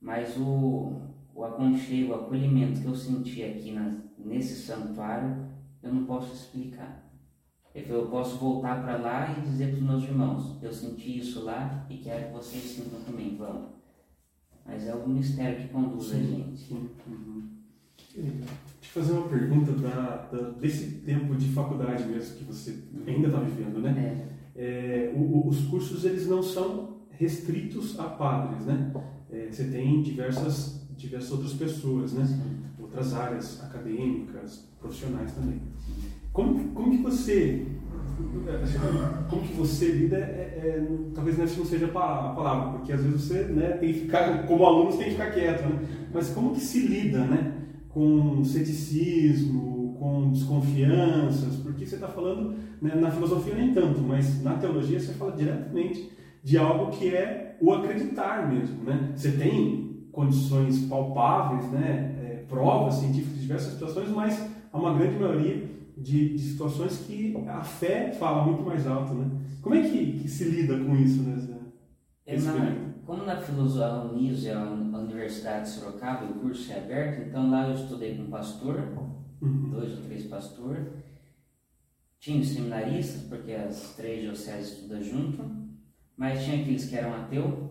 mas o, o aconchego, o acolhimento que eu senti aqui na, nesse santuário, eu não posso explicar. Eu posso voltar para lá e dizer para os meus irmãos, eu senti isso lá e quero que vocês sintam também, vão. Mas é o mistério que conduz a gente. Sim. Uhum. Fazer uma pergunta da, da- desse tempo de faculdade mesmo que você ainda está vivendo, né? É, É, o- os cursos eles não são restritos a padres, né? É, você tem diversas, diversas outras pessoas, né? sim. Outras áreas acadêmicas, profissionais também. Como, como que você como que você lida é, é, talvez essa não seja a palavra porque às vezes você né, tem que ficar como aluno você tem que ficar quieto né? mas como que se lida né com ceticismo com desconfianças porque você está falando né, na filosofia nem tanto mas na teologia você fala diretamente de algo que é o acreditar mesmo né você tem condições palpáveis né é, provas científicas de diversas situações mas há uma grande maioria de, de situações que a fé fala muito mais alto, né? Como é que, que se lida com isso, né? É na-. Como na filosofia, a Uniso é a Universidade de Sorocaba, o curso é aberto, então lá eu estudei com um pastor, Uhum. dois ou três pastores. Tinha os seminaristas, porque as três dioceses estudam junto, mas tinha aqueles que eram ateu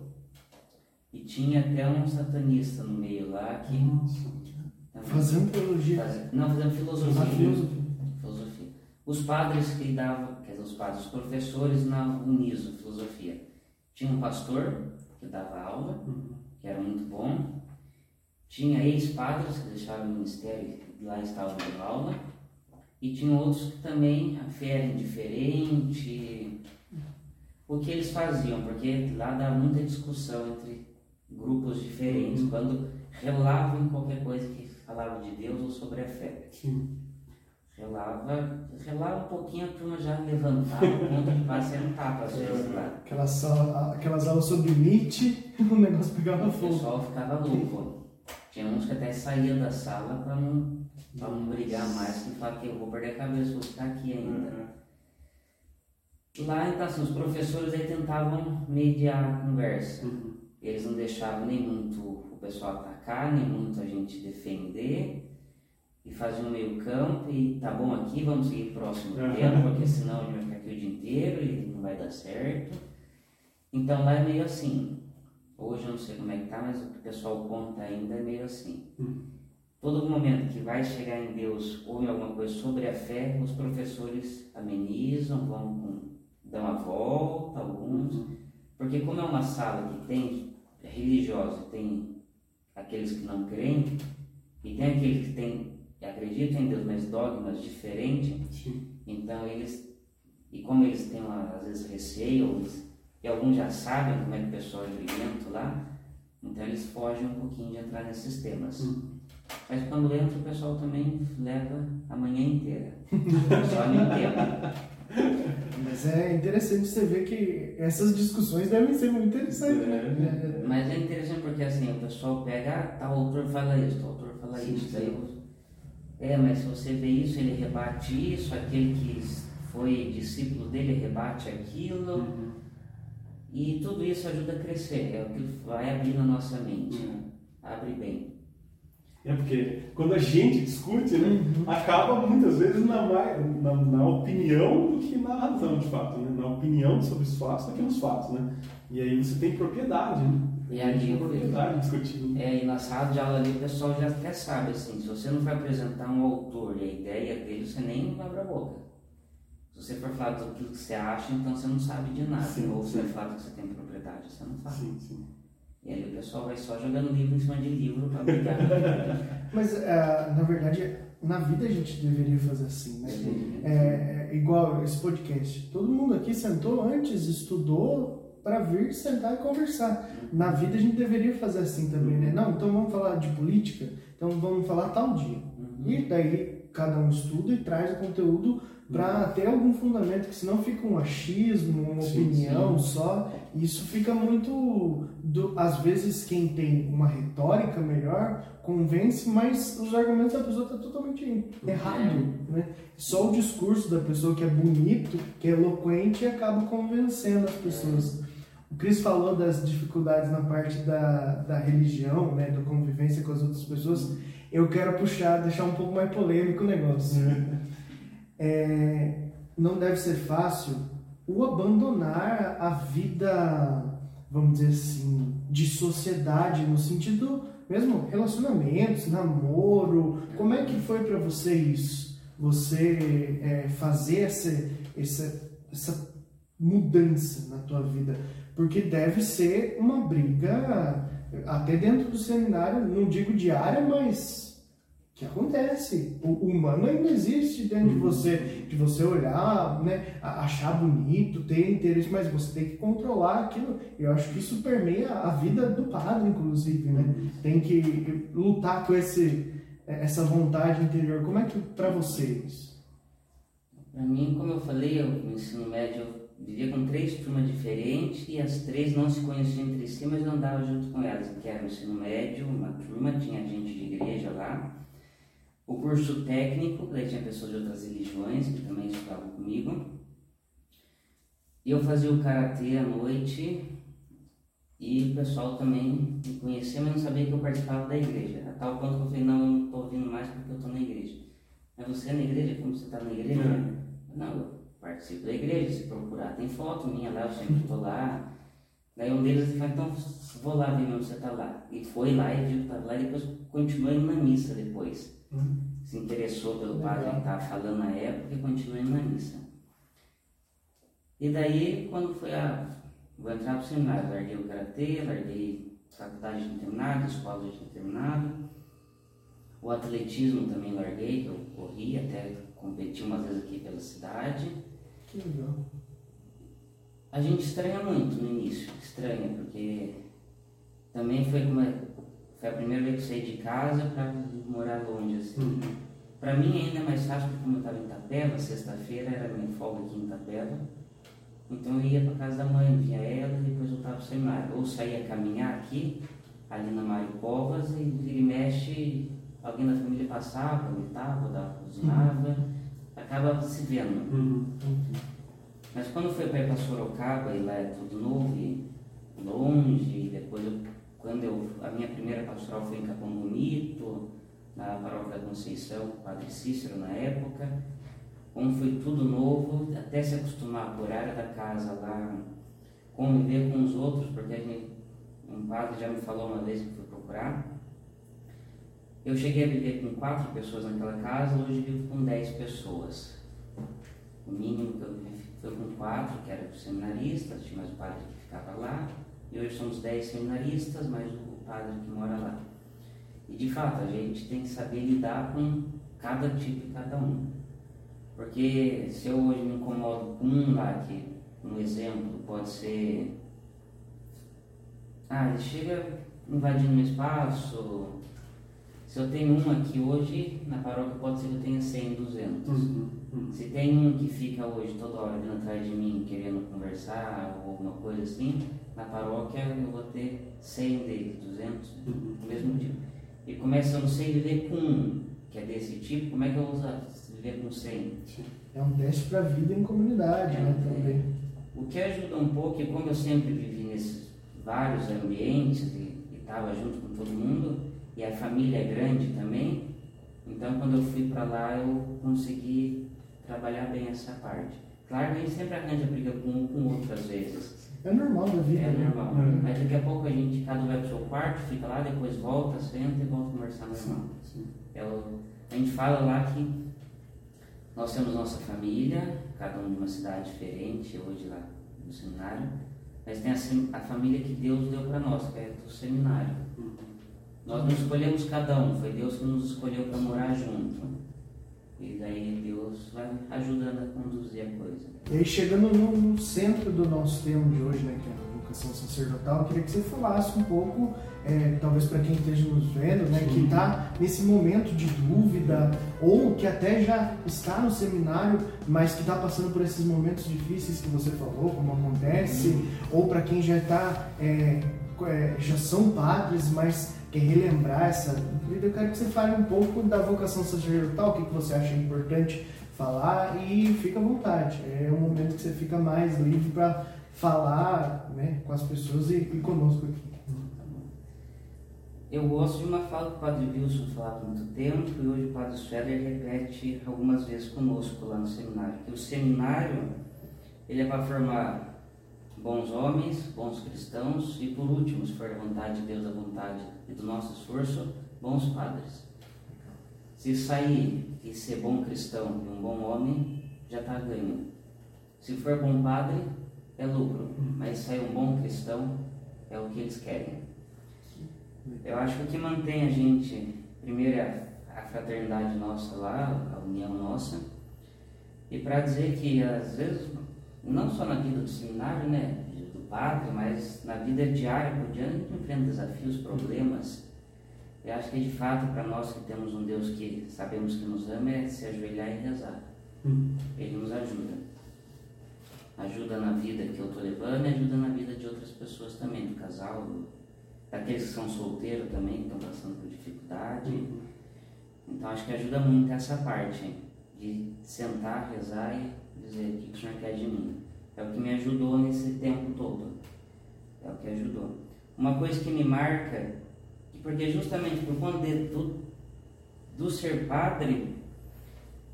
e tinha até um satanista no meio lá que Nossa. Fazendo teologia. não fazendo filosofia. Na filosofia. filosofia. Os padres que davam, quer dizer, os padres, os professores na Uniso, filosofia. Tinha um pastor que dava aula, Uhum. que era muito bom. Tinha ex-padres que deixaram o ministério e lá estavam dando aula. E tinha outros que também a fé era indiferente. O que eles faziam? Porque lá dá muita discussão entre grupos diferentes, Uhum. quando relavam em qualquer coisa que falava de Deus ou sobre a fé. Sim. Relava, relava um pouquinho, a turma já levantava, o ponto de um tapa às vezes lá. Aquelas, sala- aquelas aulas sobre Nietzsche, [LAUGHS] o negócio pegava O fogo. pessoal ficava louco. Tinha uns que até saíam da sala para não, pra não brigar mais, que falar que eu vou perder a cabeça, vou ficar aqui ainda. Lá, então, assim, os professores aí tentavam mediar a conversa. Uhum. Eles não deixavam nem muito o pessoal atacar, nem muito a gente defender. E faziam meio campo e tá bom aqui, vamos seguir pro próximo Uhum. tema, porque senão a gente vai ficar aqui o dia inteiro e não vai dar certo. Então lá é meio assim. Hoje eu não sei como é que tá, mas o que o pessoal conta ainda é meio assim. Uhum. Todo momento que vai chegar em Deus ou em alguma coisa sobre a fé, os professores amenizam, vão dão a volta, alguns. Porque como é uma sala que tem religiosa, tem aqueles que não creem, e tem aqueles que tem, que acreditam em Deus, mas dogmas diferentes, então eles, e como eles têm às vezes receio, eles- e alguns já sabem como é que o pessoal é violento lá, então eles fogem um pouquinho de entrar nesses temas. Uhum. Mas quando entra, o pessoal também leva a manhã inteira. Só no tempo. Mas é interessante você ver que essas discussões devem ser muito interessantes. né? Mas é interessante porque assim, o pessoal pega, ah, tal autor fala isso, tal autor fala Sim, isso, sim. daí eu- É, mas se você vê isso, ele rebate isso, aquele que foi discípulo dele rebate aquilo, Uhum. e tudo isso ajuda a crescer, é o que vai abrir na nossa mente. Uhum. Abre bem. É porque quando a gente discute, né, Uhum. acaba muitas vezes na, na, na opinião do que na razão, de fato. Né? Na opinião sobre os fatos do que nos fatos. Né? E aí você tem propriedade, né? E aí eu- propriedade discutindo. É, e na sala de aula ali o pessoal já até sabe, assim, se você não for apresentar um autor e a ideia dele, você nem abre a boca. Se você for falar do que você acha, então você não sabe de nada. Sim, Ou você sim. vai falar do que você tem propriedade, você não fala. Sim, sim. E aí o pessoal vai só jogando livro em cima de livro pra brigar. [LAUGHS] Mas, é, na verdade, na vida a gente deveria fazer assim, né? É, é igual esse podcast. Todo mundo aqui sentou antes, estudou para vir sentar e conversar. Na vida a gente deveria fazer assim também, né? Não, então vamos falar de política, então vamos falar tal dia. Uhum. E daí cada um estuda e traz o conteúdo para ter algum fundamento, que senão fica um achismo, uma Sim, opinião só. E isso fica muito. do- às vezes quem tem uma retórica melhor convence, mas os argumentos da pessoa estão totalmente errado. Né? Só o discurso da pessoa que é bonito, que é eloquente, acaba convencendo as pessoas. O Cris falou das dificuldades na parte da, da religião, né, da convivência com as outras pessoas. Eu quero puxar, deixar um pouco mais polêmico o negócio. É, não deve ser fácil o abandonar a vida, vamos dizer assim, de sociedade, no sentido mesmo relacionamentos, namoro. Como é que foi para você isso? Você é, fazer essa, essa, essa mudança na tua vida? Porque deve ser uma briga, até dentro do seminário, não digo diária, mas que acontece. O humano ainda existe dentro de você, de você olhar, né, achar bonito, ter interesse, mas você tem que controlar aquilo. Eu acho que isso permeia a vida do padre, inclusive, né? Tem que lutar com esse, essa vontade interior. Como é que para vocês? Pra mim, como eu falei, eu, no ensino médio eu vivia com três turmas diferentes e as três não se conheciam entre si, mas eu andava junto com elas, que era o ensino médio, uma turma, tinha gente de igreja lá, o curso técnico, daí tinha pessoas de outras religiões que também estudavam comigo, e eu fazia o karatê à noite e o pessoal também me conhecia, mas não sabia que eu participava da igreja, a tal ponto que eu falei, não, eu não estou ouvindo mais porque eu estou na igreja. Mas você é na igreja? Como você está na igreja? Não, eu participo da igreja, se procurar tem foto minha lá, eu sempre estou lá. Daí um deles falou, então vou lá ver onde você está lá. E foi lá e viu que estava lá e depois continuou indo na missa depois. Se interessou pelo padre que estava falando na época e continuou indo na missa. E daí, quando foi a. Vou entrar para o seminário, larguei o karatê, larguei faculdade de terminado, escola de terminado. O atletismo também larguei, que eu corri até competi umas vezes aqui pela cidade. Que legal. A gente estranha muito no início, estranha, porque também foi como é, foi a primeira vez que eu saí de casa para morar longe assim. Uhum. Para mim ainda é mais fácil porque como eu estava em Itapeva, sexta-feira era minha folga aqui em Itapeva. Então eu ia para casa da mãe, via ela e depois voltava para o seminário. Ou saía caminhar aqui, ali na Mário Covas, e vira e mexe, alguém da família passava, gritava, dava, cozinhava, acaba se vendo. Uhum. Mas quando foi para ir para Sorocaba, e lá é tudo novo e longe, e depois eu, quando eu, a minha primeira pastoral foi em Capão Bonito, na paróquia da Conceição, com o Padre Cícero na época, como foi tudo novo, até se acostumar por área da casa lá, conviver com os outros, porque a gente, um padre já me falou uma vez que fui procurar, eu cheguei a viver com quatro pessoas naquela casa, hoje vivo com dez pessoas. O mínimo que eu vivi foi com quatro, que eram seminaristas, tinha mais o padre que ficava lá, e hoje somos dez seminaristas, mais o padre que mora lá. E de fato, a gente tem que saber lidar com cada tipo e cada um. Porque se eu hoje me incomodo com um lá, que um exemplo pode ser. Ah, ele chega invadindo meu espaço. Se eu tenho um aqui hoje, na paróquia pode ser que eu tenha 100, 200. Uhum. Uhum. Se tem um que fica hoje toda hora vindo atrás de mim querendo conversar ou alguma coisa assim, na paróquia eu vou ter 100 deles, 200, Uhum. do mesmo tipo. E começa, eu não sei viver com um que é desse tipo, como é que eu vou usar- viver com 100? É um teste para a vida em comunidade, né? Também. O que ajuda um pouco é como eu sempre vivi nesses vários ambientes e estava junto com todo mundo, e a família é grande também, então quando eu fui para lá eu consegui trabalhar bem essa parte. Claro que a gente sempre arranja briga com um com o outro às vezes, É normal da vida. é né? normal. É. Mas daqui a pouco a gente, cada um vai pro seu quarto, fica lá, depois volta, senta e volta a conversar normal. Sim. É a gente fala lá que nós temos nossa família, cada um de uma cidade diferente, hoje lá no seminário, mas tem a, a família que Deus deu para nós, que é do seminário. Uhum. Nós não escolhemos cada um, foi Deus que nos escolheu para morar junto. E daí Deus vai ajudando a conduzir a coisa. E aí, chegando no, no centro do nosso tema de hoje, né, que é a vocação sacerdotal, eu queria que você falasse um pouco, é, talvez para quem esteja nos vendo, né, que Sim. está nesse momento de dúvida, ou que até já está no seminário, mas que está passando por esses momentos difíceis que você falou, como acontece, ou para quem já está, é, é, já são padres, mas quer relembrar essa vida, eu quero que você fale um pouco da vocação sacerdotal, o que, que você acha importante falar e fica à vontade. É um momento que você fica mais livre para falar né, com as pessoas e, e conosco aqui. Eu gosto de uma fala que o Padre Wilson falava há muito tempo e hoje o Padre Schroeder repete algumas vezes conosco lá no seminário, que o seminário ele é para formar bons homens, bons cristãos e por último, se for a vontade de Deus, a vontade e do nosso esforço, bons padres. Se sair e ser bom cristão e um bom homem, já está ganho. Se for bom padre, é lucro, mas sair um bom cristão é o que eles querem. Eu acho que o que mantém a gente, primeiro é a fraternidade nossa lá, a união nossa, e para dizer que às vezes, não só na vida do seminário, né, do padre, mas na vida diária, por diante, a gente enfrenta desafios, problemas. Eu acho que de fato, para nós que temos um Deus que sabemos que nos ama, é se ajoelhar e rezar. Uhum. Ele nos ajuda. Ajuda na vida que eu estou levando e ajuda na vida de outras pessoas também, do casal, daqueles que são solteiros também, que estão passando por dificuldade. Uhum. Então acho que ajuda muito essa parte de sentar, rezar e dizer o que o Senhor quer de mim. É o que me ajudou nesse tempo todo. É o que ajudou. Uma coisa que me marca, porque justamente por conta de- do, do ser padre,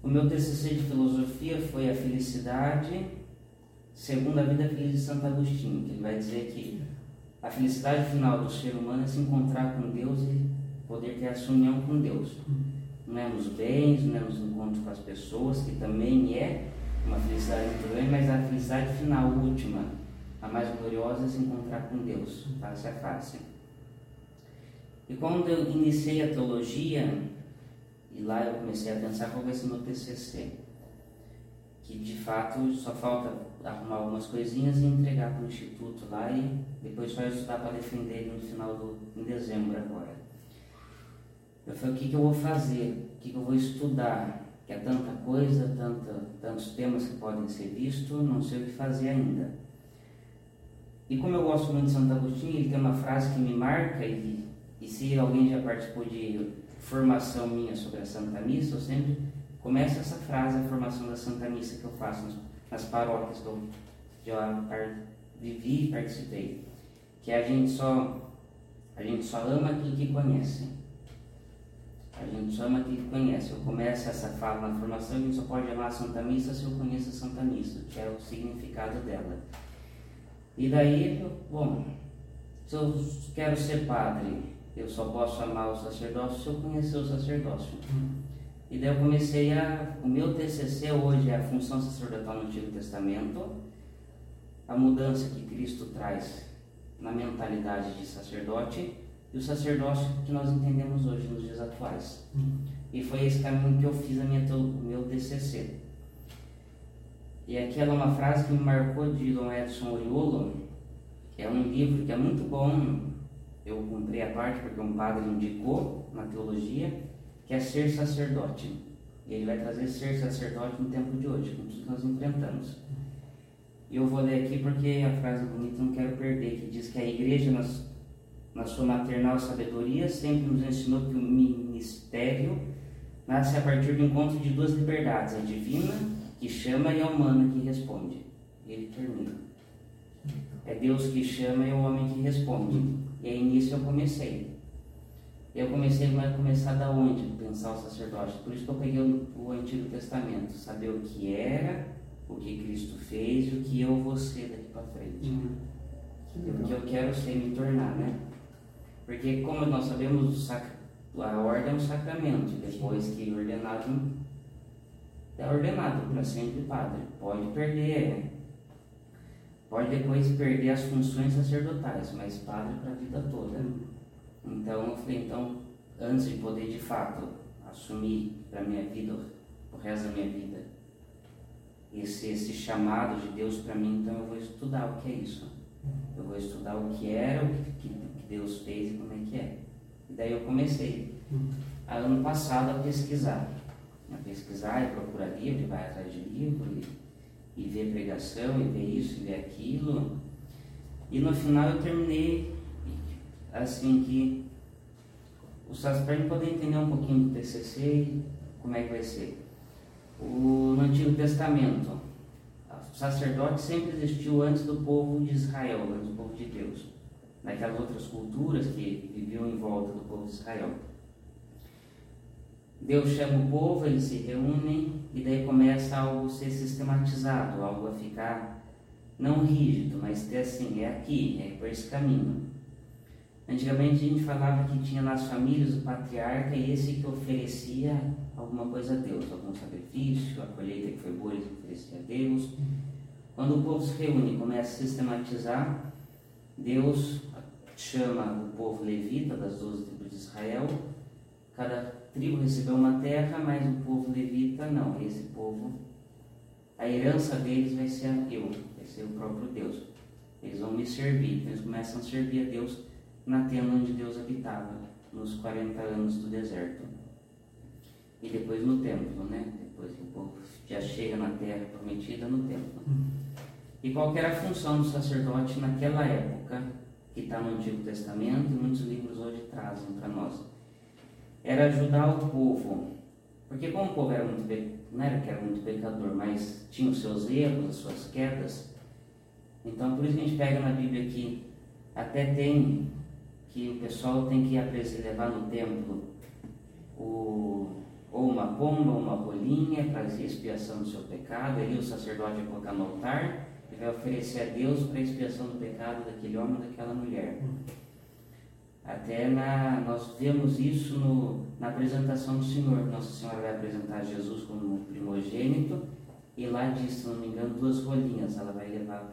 o meu TCC de filosofia foi a felicidade segundo a vida feliz de Santo Agostinho, que ele vai dizer que a felicidade final do ser humano é se encontrar com Deus e poder ter essa união com Deus. Não é nos bens, não é nos encontros com as pessoas, que também é uma felicidade muito grande, mas a felicidade final, última, a mais gloriosa, é se encontrar com Deus, face a face. E quando eu iniciei a teologia, e lá eu comecei a pensar qual vai ser meu TCC. que de fato só falta arrumar algumas coisinhas e entregar para o instituto lá e depois só estudar para defender no final do em dezembro agora. Eu falei, o que, que eu vou fazer? O que, que eu vou estudar? Que é tanta coisa, tanta, tantos temas que podem ser vistos, não sei o que fazer ainda. E como eu gosto muito de Santo Agostinho, ele tem uma frase que me marca, e, e se alguém já participou de formação minha sobre a Santa Missa, eu sempre começo essa frase, a formação da Santa Missa que eu faço nas, nas paróquias que eu já vivi e participei. Que a gente só, a gente só ama aquilo que conhece. A gente só ama aquilo que conhece. Eu começo essa fala na formação, a gente só pode amar a Santa Missa se eu conheço a Santa Missa, que é o significado dela. E daí, bom, se eu quero ser padre, eu só posso amar o sacerdócio se eu conhecer o sacerdócio. E daí eu comecei a. O meu TCC hoje é a função sacerdotal no Antigo Testamento, a mudança que Cristo traz na mentalidade de sacerdote e o sacerdócio que nós entendemos hoje nos dias atuais. E foi esse caminho que eu fiz a minha, o meu TCC. E aquela é uma frase que me marcou de Dom Edson Oriolo, é um livro que é muito bom, eu comprei a parte porque um padre indicou na teologia, que é ser sacerdote. E ele vai trazer ser sacerdote no tempo de hoje, com tudo que nós enfrentamos. E eu vou ler aqui porque a frase bonita não quero perder, que diz que a igreja, nas, na sua maternal sabedoria, sempre nos ensinou que o ministério nasce a partir do encontro de duas liberdades, a divina que chama e a humana que responde. E ele termina. É Deus que chama e o homem que responde. E aí nisso eu comecei. Eu comecei a começar da onde? Pensar o sacerdócio. Por isso que eu peguei o, o Antigo Testamento, saber o que era, o que Cristo fez e o que eu vou ser daqui para frente. Uhum. O que eu quero ser me tornar, né? Porque como nós sabemos, a ordem é um sacramento. Depois que ordenado é ordenado para sempre padre. Pode perder, pode depois perder as funções sacerdotais, mas padre para a vida toda. Então eu falei, então, antes de poder de fato assumir para minha vida, o resto da minha vida, esse, esse chamado de Deus para mim, então eu vou estudar o que é isso. Eu vou estudar o que era, o que, que Deus fez e como é que é. E daí eu comecei, ano passado, a pesquisar a pesquisar e procurar livro, vai atrás de livro e, e ver pregação e ver isso e ver aquilo. E no final eu terminei assim que para gente poder entender um pouquinho do TCC e como é que vai ser. O, no Antigo Testamento, o sacerdote sempre existiu antes do povo de Israel, antes do povo de Deus, naquelas outras culturas que viviam em volta do povo de Israel. Deus chama o povo, eles se reúnem e daí começa algo a ser sistematizado, algo a ficar não rígido, mas ter assim, é aqui, é por esse caminho. Antigamente a gente falava que tinha nas famílias o patriarca e esse que oferecia alguma coisa a Deus, algum sacrifício, a colheita que foi boa ele oferecia a Deus. Quando o povo se reúne e começa a sistematizar, Deus chama o povo levita das duas tribos de Israel, cada tribo recebeu uma terra, mas o povo levita não. Esse povo, a herança deles vai ser eu, vai ser o próprio Deus. Eles vão me servir. Então eles começam a servir a Deus na tenda onde Deus habitava, nos 40 anos do deserto. E depois no templo, né? Depois que o povo já chega na terra prometida, no templo. E qual era a função do sacerdote naquela época, que está no Antigo Testamento e muitos livros hoje trazem para nós? era ajudar o povo. Porque como o povo era muito, não era que era muito pecador, mas tinha os seus erros, as suas quedas, então por isso que a gente pega na Bíblia que até tem que o pessoal tem que levar no templo o, ou uma pomba, ou uma bolinha para expiação do seu pecado, ali o sacerdote vai colocar no altar vai oferecer a Deus para expiação do pecado daquele homem ou daquela mulher. Até na, nós vemos isso no, na apresentação do Senhor. Nossa Senhora vai apresentar Jesus como primogênito e lá diz, se não me engano, duas rolinhas ela vai levar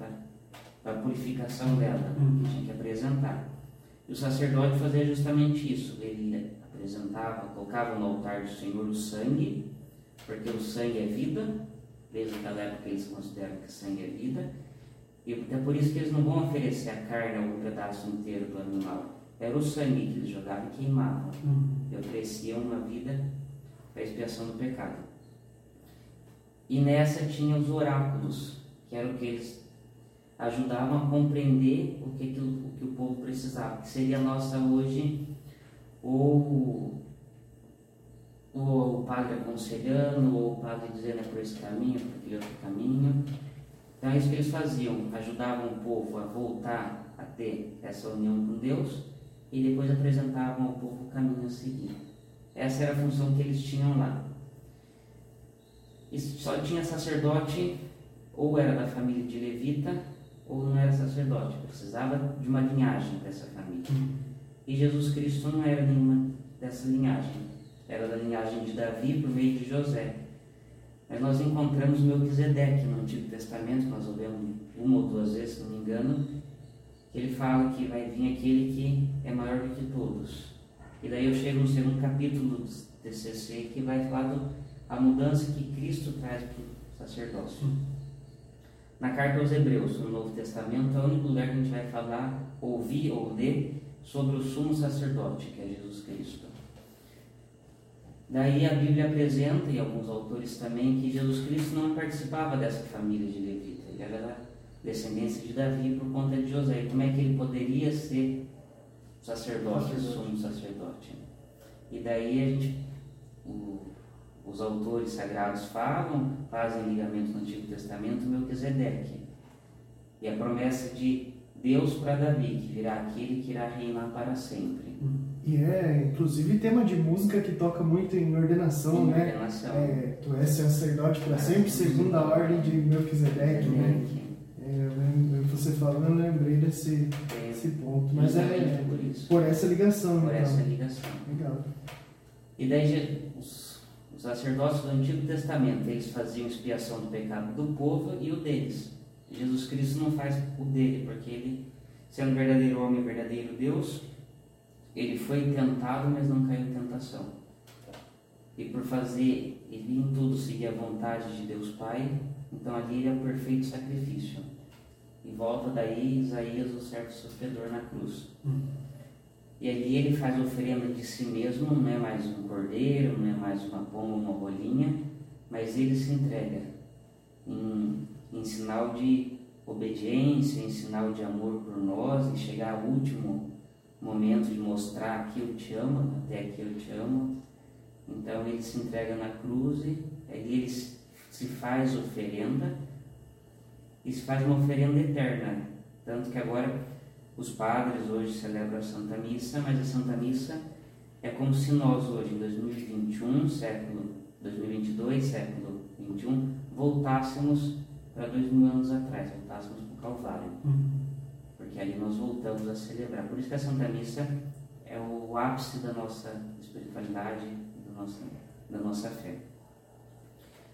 para a purificação dela. Uhum. Tinha que apresentar. E o sacerdote fazia justamente isso. Ele apresentava, colocava no altar do Senhor o sangue, porque o sangue é vida, desde aquela época eles consideram que sangue é vida. E até por isso que eles não vão oferecer a carne ou um pedaço inteiro do animal. Era o sangue que eles jogavam e queimavam. Uhum. E ofereciam uma vida para expiação do pecado. E nessa tinha os oráculos, que era o que eles ajudavam a compreender o que, que, o, o, que o povo precisava, que seria a nossa hoje ou o padre aconselhando, ou o padre dizendo é por esse caminho, por aquele outro caminho. Então é isso que eles faziam, ajudavam o povo a voltar a ter essa união com Deus e depois apresentavam ao povo o caminho a seguir. Essa era a função que eles tinham lá. E só tinha sacerdote, ou era da família de Levita, ou não era sacerdote, precisava de uma linhagem dessa família. E Jesus Cristo não era nenhuma dessa linhagem, era da linhagem de Davi por meio de José. Mas nós encontramos Melquisedeque no Antigo Testamento, nós ouvimos uma ou duas vezes, se não me engano, que ele fala que vai vir aquele que é maior do que todos. E daí eu chego no segundo capítulo do TCC que vai falar do, a mudança que Cristo traz para o sacerdócio. Na carta aos Hebreus, no Novo Testamento, é o único lugar que a gente vai falar, ouvir ou ler sobre o sumo sacerdote, que é Jesus Cristo. Daí a Bíblia apresenta, e alguns autores também, que Jesus Cristo não participava dessa família de Levita. Ele era da descendência de Davi por conta de José. E como é que ele poderia ser sacerdote, sacerdote. sumo sacerdote? E daí a gente, o, os autores sagrados falam, fazem ligamento no Antigo Testamento, Melquisedeque. E a promessa de Deus para Davi, que virá aquele que irá reinar para sempre. E é, inclusive, tema de música que toca muito em ordenação, Em né? ordenação. É, tu és sacerdote para sempre, segundo a ordem de Melquisedeque, né? É, eu lembro- você falando, eu lembrei desse, É, desse ponto. Mas é por isso. por essa ligação, Por então. essa ligação. Legal. E daí os, os sacerdotes do Antigo Testamento, eles faziam expiação do pecado do povo e o deles. Jesus Cristo não faz o dele, porque ele, sendo verdadeiro homem e verdadeiro Deus, ele foi tentado, mas não caiu em tentação. E por fazer ele em tudo seguir a vontade de Deus Pai, então ali ele é o perfeito sacrifício. E volta daí Isaías, o certo sofredor na cruz. E ali ele faz oferenda de si mesmo, não é mais um cordeiro, não é mais uma pomba, uma rolinha, mas ele se entrega em, em sinal de obediência, em sinal de amor por nós, e chegar ao último momento de mostrar aqui eu te amo, até aqui eu te amo. Então ele se entrega na cruz e ele se faz oferenda e se faz uma oferenda eterna. Tanto que agora os padres hoje celebram a Santa Missa, mas a Santa Missa é como se nós hoje, em 2021, século 2022, século 21, voltássemos para dois mil anos atrás, voltássemos para o Calvário. Porque ali nós voltamos a celebrar. Por isso que a Santa Missa é o ápice da nossa espiritualidade, da nossa, da nossa fé.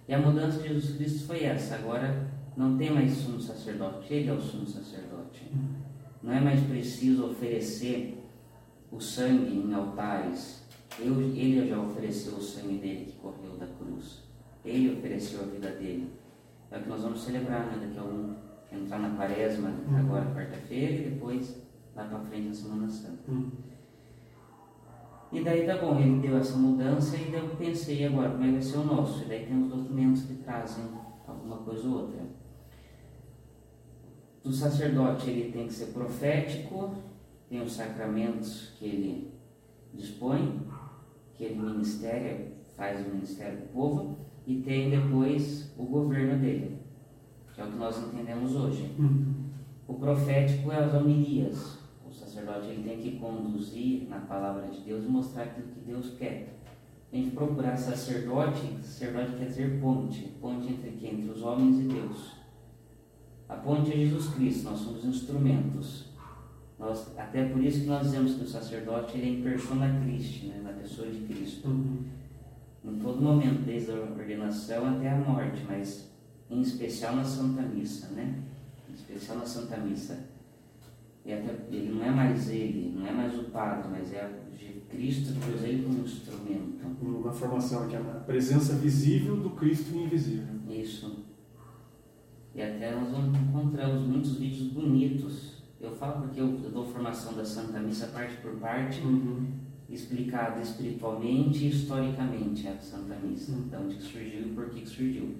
E a mudança de Jesus Cristo foi essa. Agora não tem mais sumo sacerdote, ele é o sumo sacerdote. Não é mais preciso oferecer o sangue em altares. Eu, ele já ofereceu o sangue dele que correu da cruz. Ele ofereceu a vida dele. É o que nós vamos celebrar, né? Daqui a um, entrar na quaresma, agora quarta-feira, e depois lá para frente na Semana Santa. E daí tá bom, ele deu essa mudança e daí eu pensei agora, como é que vai ser o nosso? E daí tem os documentos que trazem alguma coisa ou outra. Do sacerdote ele tem que ser profético, tem os sacramentos que ele dispõe, que ele ministério, faz o ministério do povo, e tem depois o governo dele, que é o que nós entendemos hoje. O profético é as homilias. O sacerdote ele tem que conduzir na palavra de Deus e mostrar aquilo que Deus quer. A gente procurar sacerdote, sacerdote quer dizer ponte. Ponte entre quem? Entre os homens e Deus. A ponte é Jesus Cristo, nós somos instrumentos. Nós, até por isso que nós dizemos que o sacerdote ele é em persona Christi, né, na pessoa de Cristo. Em todo momento, desde a ordenação até a morte, mas em especial na Santa Missa, né? Em especial na Santa Missa. E até, ele não é mais ele, não é mais o padre, mas é de Cristo que usa ele como instrumento. Uma formação aqui, a presença visível do Cristo invisível. Isso. E até nós encontramos muitos vídeos bonitos. Eu falo porque eu, eu dou formação da Santa Missa parte por parte, Uhum. explicada espiritualmente e historicamente a Santa Missa, Uhum. de onde que surgiu e por que que surgiu.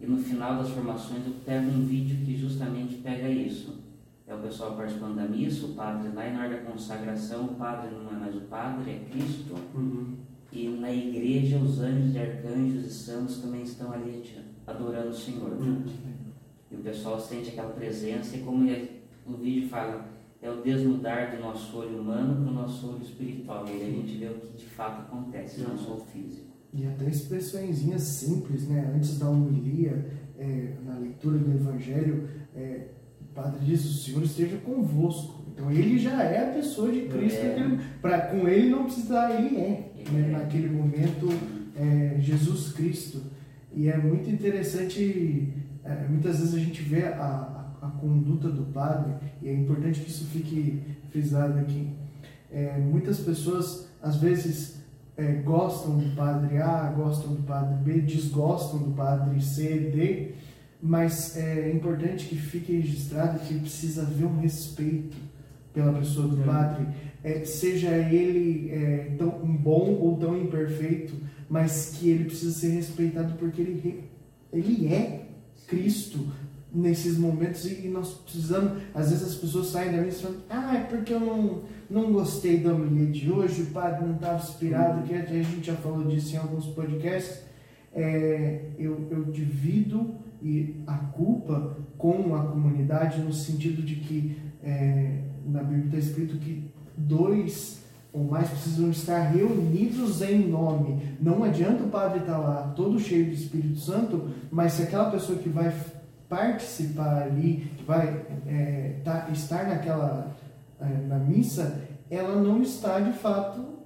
E no final das formações eu pego um vídeo que justamente pega isso. É o pessoal participando da missa, o padre lá e na hora da consagração o padre não é mais o padre, é Cristo. Uhum. E na igreja os anjos e arcanjos e santos também estão ali adorando o Senhor. Uhum. E o pessoal sente aquela presença e como ele- o vídeo fala, é o desnudar do nosso olho humano para o nosso olho espiritual. E aí a gente vê o que de fato acontece, não só o físico. E até expressõezinhas simples, né? Antes da homilia, é, na leitura do Evangelho, é, o Padre diz: O Senhor esteja convosco. Então ele já é a pessoa de Cristo. É. pra, com ele não precisa, ele é. Né? é. Naquele momento, é, Jesus Cristo. E é muito interessante, é, muitas vezes a gente vê a, a, a conduta do Padre, e é importante que isso fique frisado aqui. É, muitas pessoas, às vezes, é, gostam do padre A, gostam do padre B, desgostam do padre C, D, mas é importante que fique registrado que precisa haver um respeito pela pessoa do É. padre, é, seja ele é, tão bom ou tão imperfeito, mas que ele precisa ser respeitado porque ele, ele é Cristo nesses momentos e, nós precisamos, às vezes as pessoas saem da missa falando, ah, é porque eu não, não gostei da homilia de hoje, o padre não estava inspirado, que a gente já falou disso em alguns podcasts, é, eu, eu divido e a culpa com a comunidade no sentido de que é, na Bíblia está escrito que dois ou mais precisam estar reunidos em nome. Não adianta o padre estar lá todo cheio do Espírito Santo, mas se aquela pessoa que vai participar ali, que vai é, tá- estar naquela é, na missa, ela não está de fato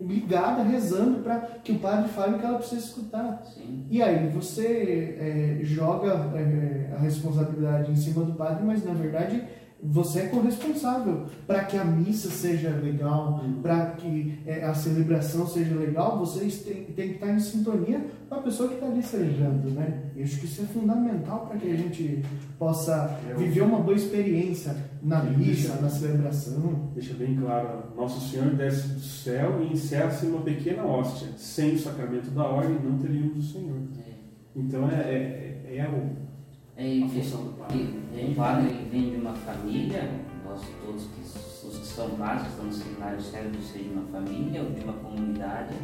ligada, rezando para que o padre fale o que ela precisa escutar. Sim. E aí você é, joga é, a responsabilidade em cima do padre, mas na verdade você é corresponsável para que a missa seja legal, para que é, a celebração seja legal. Vocês têm, têm que estar em sintonia com a pessoa que está ali celebrando, né? E acho que isso é fundamental para que a gente possa Eu- viver uma boa experiência na missa, na celebração. Deixa bem claro, Nosso Senhor desce do céu e encerra-se numa pequena hóstia. Sem o sacramento da ordem, não teríamos o Senhor. É. Então é, é, é o, É, e, A função do padre. e- e o padre vem de uma família, nós todos que, os que são padres, estão no seminário sério de ser de uma família ou de uma comunidade.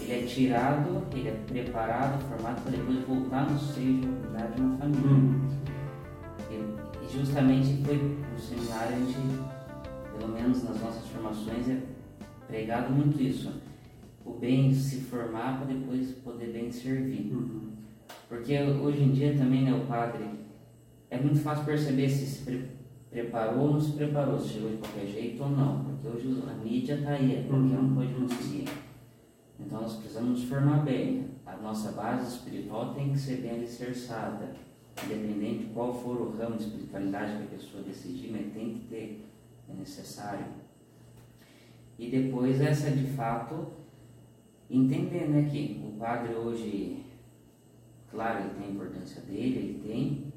Ele é tirado, ele é preparado, formado para depois voltar no seio de uma comunidade, de uma família. Hum. E, e justamente foi no seminário a gente, pelo menos nas nossas formações, é pregado muito isso. O bem se formar para depois poder bem servir. Uhum. Porque hoje em dia também, né, o padre, é muito fácil perceber se se pre- preparou ou não se preparou, se chegou de qualquer jeito ou não. Porque hoje a mídia está aí, qualquer um pode noticiar. Então nós precisamos nos formar bem. A nossa base espiritual tem que ser bem alicerçada. Independente de qual for o ramo de espiritualidade que a pessoa decidir, mas tem que ter, é necessário. E depois essa de fato, entender né, que o padre hoje Claro, ele tem a importância dele, ele tem,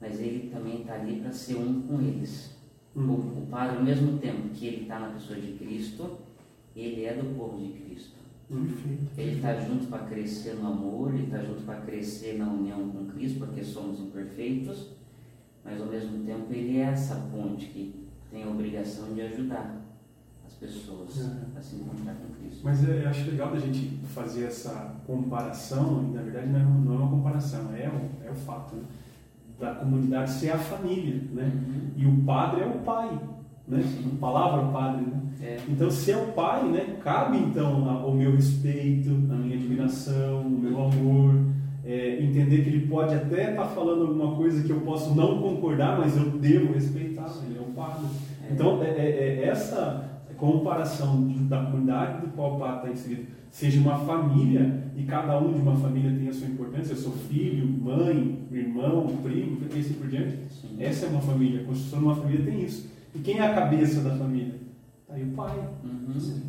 mas ele também está ali para ser um com eles. Uhum. O, padre, ao mesmo tempo que ele está na pessoa de Cristo, ele é do povo de Cristo. Perfeito. Ele está junto para crescer no amor, ele está junto para crescer na união com Cristo, porque somos imperfeitos, mas ao mesmo tempo ele é essa ponte que tem a obrigação de ajudar pessoas É. a se encontrar com Cristo. Mas é, eu acho legal da gente fazer essa comparação, e na verdade não é, não é uma comparação, é o, é o fato né? da comunidade ser a família, né? Uhum. E o padre é o pai, né? Sim. A palavra padre, né? É, Então, se é o pai, né, cabe então a- o meu respeito, a minha admiração, o meu amor, é, entender que ele pode até estar falando alguma coisa que eu posso não concordar, mas eu devo respeitar, ele é o padre. é. Então, é, é- é essa comparação de- da comunidade do qual o padre está inserido, seja uma família e cada um de uma família tem a sua importância, eu sou filho, mãe, irmão, primo, e assim por diante. Sim. Essa é uma família, a construção de uma família tem isso. E quem é a cabeça da família? Tá aí o pai. Uhum.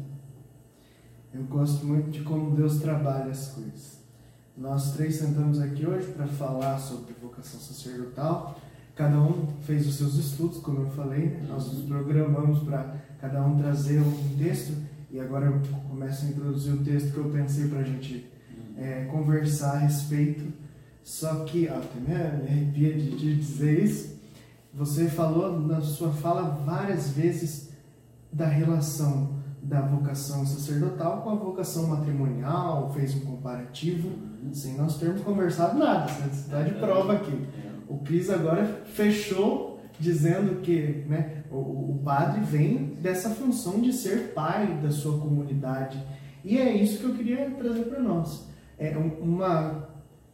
Eu gosto muito de como Deus trabalha as coisas. Nós três sentamos aqui hoje para falar sobre vocação sacerdotal. Cada um fez os seus estudos, como eu falei, né? nós nos programamos para cada um trazer um texto e agora eu começo a introduzir o texto que eu pensei para a gente é, conversar a respeito. Só que, ó, até me arrepia de, de dizer isso, você falou na sua fala várias vezes da relação da vocação sacerdotal com a vocação matrimonial, fez um comparativo, sem nós termos conversado nada, você está de prova aqui. É. O Cris agora fechou dizendo que né, o, o padre vem dessa função de ser pai da sua comunidade. E é isso que eu queria trazer para nós. É uma,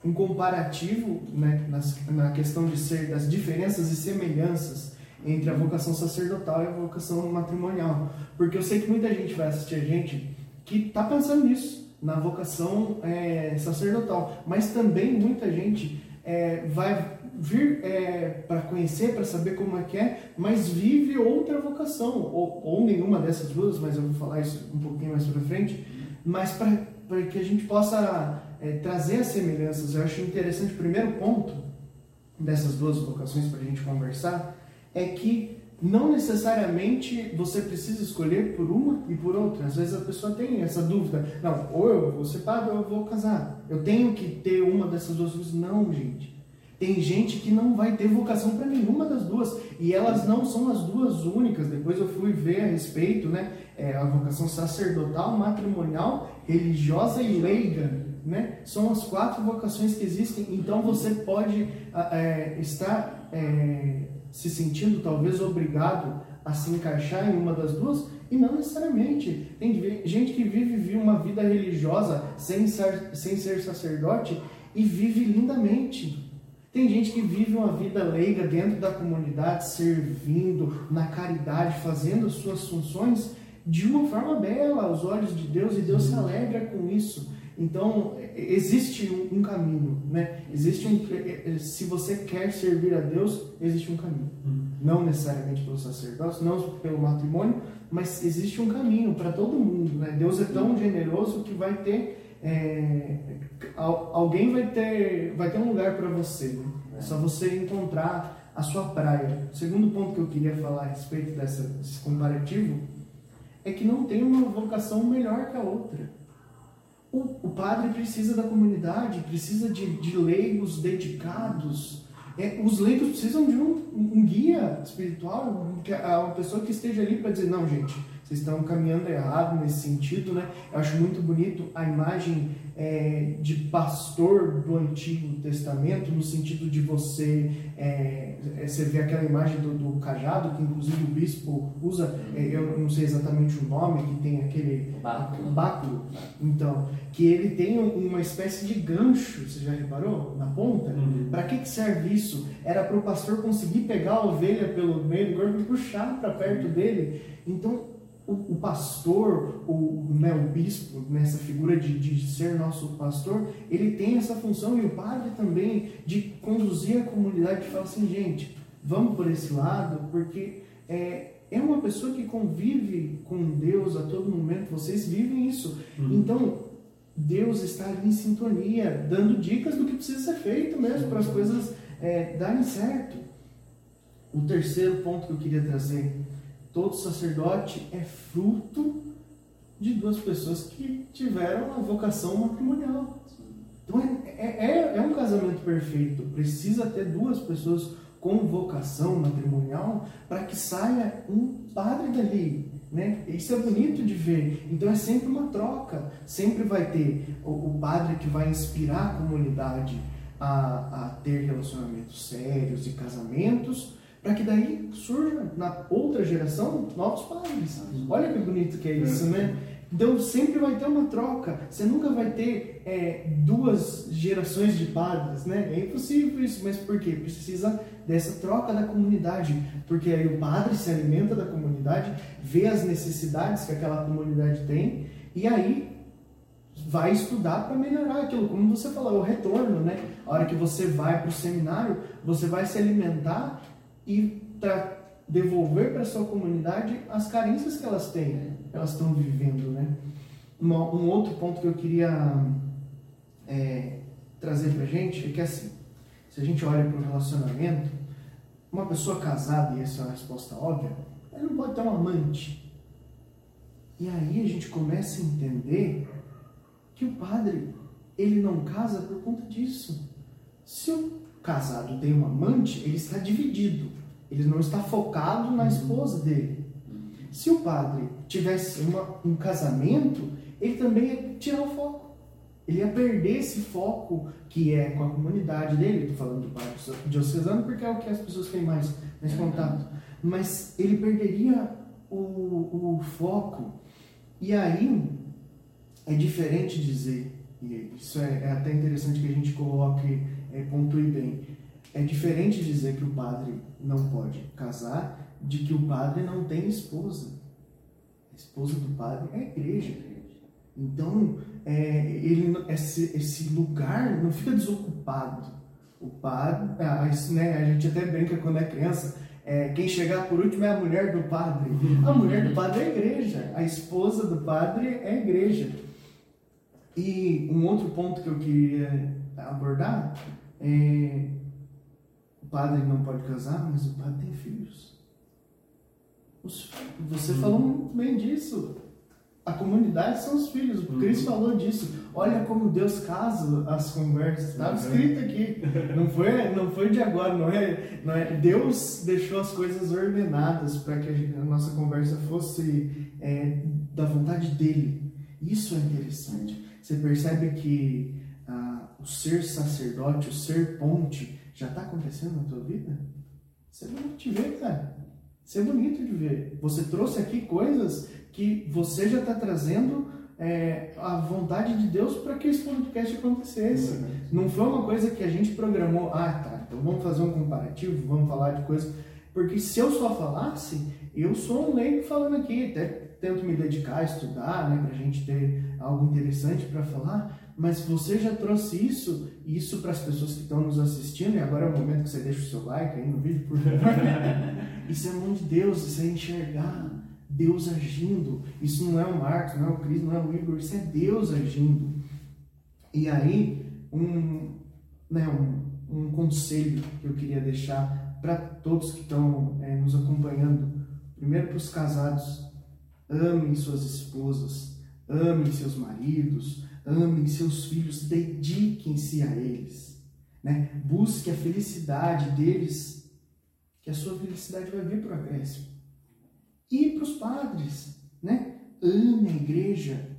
um comparativo né, nas, na questão de ser das diferenças e semelhanças entre a vocação sacerdotal e a vocação matrimonial. Porque eu sei que muita gente vai assistir a gente que está pensando nisso, na vocação é, sacerdotal. Mas também muita gente é, vai vir é, para conhecer, para saber como é que é, mas vive outra vocação, ou, ou nenhuma dessas duas, mas eu vou falar isso um pouquinho mais para frente, mas para que a gente possa é, trazer as semelhanças. Eu acho interessante, o primeiro ponto dessas duas vocações para a gente conversar, é que não necessariamente você precisa escolher por uma e por outra. Às vezes a pessoa tem essa dúvida. Não, ou eu vou ser padre ou eu vou casar. Eu tenho que ter uma dessas duas coisas. Não, gente. Tem gente que não vai ter vocação para nenhuma das duas. E elas não são as duas únicas. Depois eu fui ver a respeito, né? É, a vocação sacerdotal, matrimonial, religiosa e leiga. Né? São as quatro vocações que existem. Então você pode é, estar. É, se sentindo talvez obrigado a se encaixar em uma das duas e não necessariamente. Tem gente que vive, vive uma vida religiosa sem ser, sem ser sacerdote e vive lindamente. Tem gente que vive uma vida leiga dentro da comunidade, servindo na caridade, fazendo as suas funções de uma forma bela aos olhos de Deus e Deus se alegra com isso. Então, existe um, um, caminho, né? Existe um, é, é, se você quer servir a Deus, existe um caminho. Uhum. Não necessariamente pelo sacerdócio, não pelo matrimônio, mas existe um caminho para todo mundo, né? Deus é tão generoso que vai ter é, alguém vai ter vai ter um lugar para você. Né? É só você encontrar a sua praia. O segundo ponto que eu queria falar a respeito dessa, desse comparativo é que não tem uma vocação melhor que a outra. O, o padre precisa da comunidade, precisa de, de leigos dedicados. É, os leigos precisam de um, um guia espiritual, uma pessoa que esteja ali para dizer: não, gente, vocês estão caminhando errado nesse sentido, né? Eu acho muito bonito a imagem é, de pastor do Antigo Testamento, no sentido de você, é, é, você vê aquela imagem do, do, cajado, que inclusive o bispo usa, é, eu não sei exatamente o nome, que tem aquele báculo. báculo. Então, que ele tem uma espécie de gancho, você já reparou? Na ponta? Uhum. Para que, que serve isso? Era para o pastor conseguir pegar a ovelha pelo meio do corpo e puxar para perto dele. Então, o, o pastor, o, né, o bispo, nessa figura de, de ser nosso pastor, ele tem essa função e o padre também de conduzir a comunidade e falar assim, gente, vamos por esse lado, porque é, é uma pessoa que convive com Deus a todo momento, vocês vivem isso. Uhum. Então, Deus está ali em sintonia, dando dicas do que precisa ser feito mesmo, para as coisas é, darem certo. O terceiro ponto que eu queria trazer todo sacerdote é fruto de duas pessoas que tiveram a vocação matrimonial. Então é, é, é, é um casamento perfeito. Precisa ter duas pessoas com vocação matrimonial para que saia um padre dali. Né? Isso é bonito de ver. Então é sempre uma troca. Sempre vai ter o, o padre que vai inspirar a comunidade a, a ter relacionamentos sérios e casamentos para que daí surja na outra geração novos padres. Olha que bonito que é isso, né? Então sempre vai ter uma troca. Você nunca vai ter é, duas gerações de padres, né? É impossível isso, mas por quê? Precisa dessa troca da comunidade, porque aí o padre se alimenta da comunidade, vê as necessidades que aquela comunidade tem e aí vai estudar para melhorar aquilo. Como você falou, é o retorno, né? A hora que você vai para o seminário, você vai se alimentar e para devolver para sua comunidade as carências que elas têm, elas estão vivendo, né? um outro ponto que eu queria é, trazer pra gente é que assim, se a gente olha para o relacionamento, uma pessoa casada, e essa é uma resposta óbvia, ela não pode ter um amante. E aí a gente começa a entender que o padre, ele não casa por conta disso. Se o casado tem um amante, ele está dividido. Ele não está focado na esposa dele. Se o padre tivesse uma, um casamento, ele também ia tirar o foco. Ele ia perder esse foco que é com a comunidade dele. Estou falando do padre diocesano porque é o que as pessoas têm mais, mais contato. Mas ele perderia o, o foco. E aí é diferente dizer, e isso é, é até interessante que a gente coloque, é, pontue bem. É diferente dizer que o padre não pode casar de que o padre não tem esposa. A esposa do padre é a igreja. Então, é, ele, esse, esse lugar não fica desocupado. O padre, né, a gente até brinca quando é criança, é, quem chegar por último é a mulher do padre. A mulher do padre é a igreja, a esposa do padre é a igreja. E um outro ponto que eu queria abordar é padre não pode casar, mas o padre tem filhos. Os, você falou muito bem disso. A comunidade são os filhos. O Cris falou disso. Olha como Deus casa as conversas. Estava escrito aqui. Não foi, não foi de agora. Não é, não é. Deus deixou as coisas ordenadas para que a, nossa conversa fosse é, da vontade dele. Isso é interessante. Você percebe que ah, o ser sacerdote, o ser ponte, já está acontecendo na tua vida? Isso é bonito de ver, cara. Isso é bonito de ver. Você trouxe aqui coisas que você já está trazendo é, a vontade de Deus para que esse podcast acontecesse. Uhum. Não foi uma coisa que a gente programou, ah, tá, então vamos fazer um comparativo, vamos falar de coisas. Porque se eu só falasse, eu sou um leigo falando aqui, até tento me dedicar a estudar, né, para a gente ter algo interessante para falar, mas você já trouxe isso, isso para as pessoas que estão nos assistindo, e agora é o momento que você deixa o seu like aí no vídeo, por favor. [LAUGHS] isso é mão de Deus, isso é enxergar Deus agindo. Isso não é o Marcos, não é o Cris, não é o Igor, isso é Deus agindo. E aí, um, né, um, um conselho que eu queria deixar para todos que estão é, nos acompanhando. Primeiro para os casados, amem suas esposas, amem seus maridos, amem seus filhos, dediquem-se a eles. Né? Busque a felicidade deles, que a sua felicidade vai vir por acréscimo. E para os padres, né? ame a igreja,